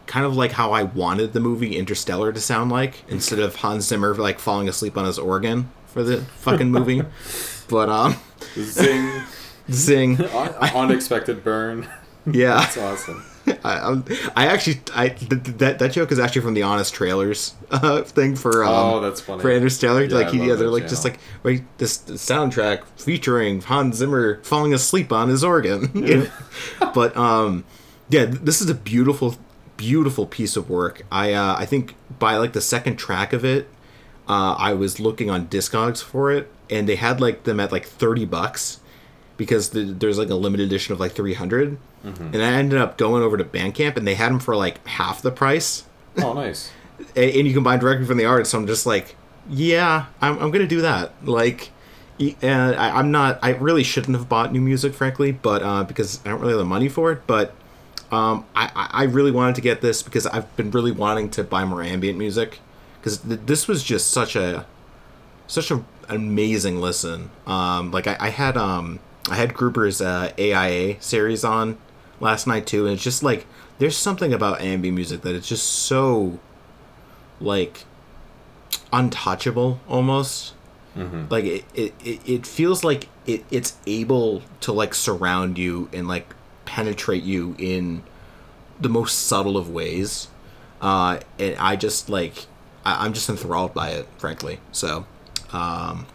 kind of like how I wanted the movie Interstellar to sound like instead of Hans Zimmer like falling asleep on his organ for the fucking movie. but um zing, zing. Un- unexpected burn. Yeah. That's awesome. I, I'm- actually, I th- th- that that joke is actually from the Honest Trailers uh, thing for um, Oh, that's funny. for Interstellar. Yeah, like he, love yeah, they're that like just channel. like wait, this soundtrack featuring Hans Zimmer falling asleep on his organ. You know? but um, yeah, this is a beautiful, beautiful piece of work. I uh, I think by like the second track of it, uh, I was looking on Discogs for it, and they had like them at like thirty bucks because the, there's like a limited edition of like 300 Mm-hmm. and i ended up going over to bandcamp and they had them for like half the price Oh, nice. A- and you can buy directly from the artist so i'm just like yeah i'm, I'm gonna do that like and I, i'm not i really shouldn't have bought new music frankly but uh, because i don't really have the money for it but um, I, I really wanted to get this because i've been really wanting to buy more ambient music because th- this was just such a such a amazing listen. Um, like I, I had um I had Grouper's uh, AIA series on last night too, and it's just like there's something about ambient music that it's just so like untouchable almost. Like it, it, it, it feels like it, it's able to like surround you and like penetrate you in the most subtle of ways. Uh, and I just like I, I'm just enthralled by it, frankly. So, um,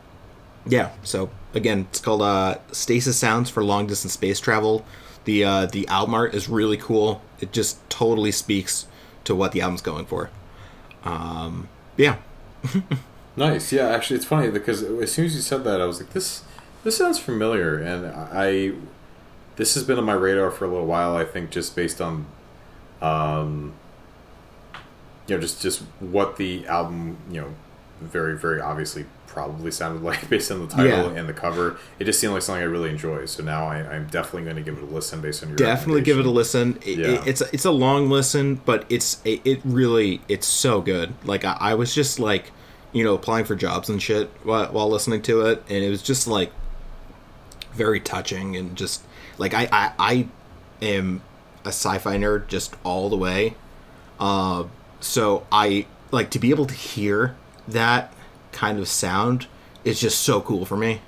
yeah. So again, it's called uh, Stasis Sounds for Long Distance Space Travel. The uh, the album art is really cool. It just totally speaks to what the album's going for. Um, yeah, Nice. Yeah, actually, it's funny because as soon as you said that, I was like, "This, this sounds familiar," and I, this has been on my radar for a little while. I think just based on, um, you know, just just what the album, you know, very very obviously probably sounded like based on the title Yeah. and the cover. It just seemed like something I really enjoy. So now I, I'm definitely going to give it a listen based on your definitely give it a listen. It, Yeah. it- it's it's a long listen, but it's it, it really it's so good. Like I, I was just like, you know, applying for jobs and shit while, while listening to it, and it was just like very touching and just like I I, I am a sci-fi nerd just all the way. Uh, so I like to be able to hear that kind of sound is just so cool for me.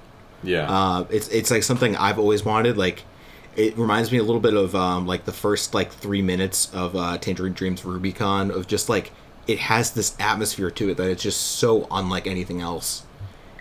Yeah. Uh, it's it's like something I've always wanted. Like, it reminds me a little bit of um, like the first like three minutes of uh, Tangerine Dreams Rubycon of just like it has this atmosphere to it that it's just so unlike anything else,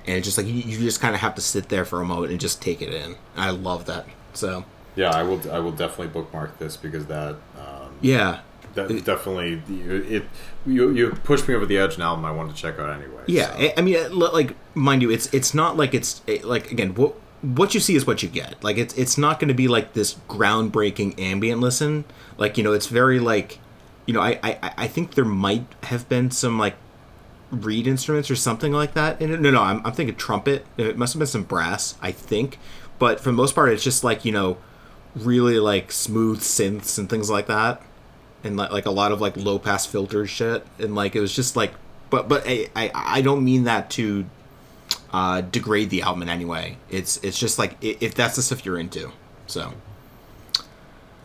and it's just like you, you just kind of have to sit there for a moment and just take it in. I love that. So yeah, I will. I will definitely bookmark this because that. Um, yeah, That definitely it. You you pushed me over the edge. An album I wanted to check out anyway. Yeah, so. I- mean, uh, like mind you, it's it's not like it's eh, like again what what you see is what you get. Like it's it's not going to be like this groundbreaking ambient listen. Like you know, it's very like you know, I I I think there might have been some like reed instruments or something like that. in it. no, no, I'm I'm thinking trumpet. It must have been some brass, I think. But for the most part, it's just like you know, really like smooth synths and things like that. And like, like a lot of like low pass filter shit. And like it was just like but but I, I I don't mean that to uh degrade the album in any way. It's it's just like if that's the stuff you're into so.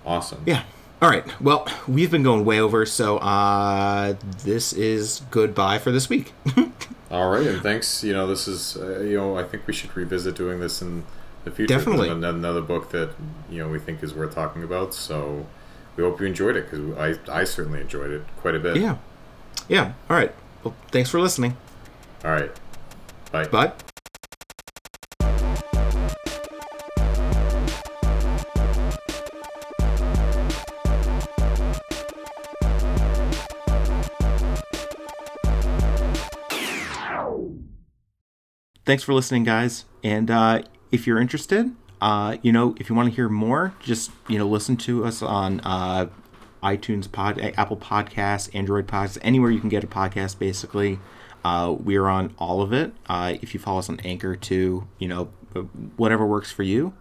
Awesome. yeah. All right. Well we've been going way over so uh this is goodbye for this week. All right, and thanks. You know, this is uh, you know I think we should revisit doing this in the future. Definitely. Another book that you know we think is worth talking about. So we hope you enjoyed it because I I certainly enjoyed it quite a bit. yeah yeah all right well thanks for listening All right. Bye. bye thanks for listening guys and uh, if you're interested uh, you know if you want to hear more just you know listen to us on uh, itunes pod uh, apple podcasts android podcasts anywhere you can get a podcast basically uh, we're on all of it uh, if you follow us on anchor too you know whatever works for you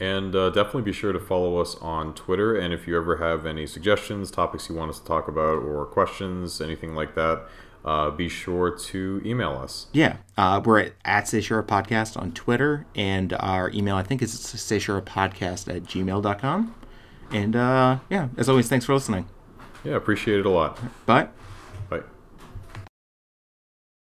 And uh, definitely be sure to follow us on Twitter. And if you ever have any suggestions, topics you want us to talk about, or questions, anything like that, uh, be sure to email us. yeah uh, we're at, at Seychura podcast on twitter and our email i think is Podcast at gmail.com and uh, yeah as always thanks for listening Yeah, appreciate it a lot. bye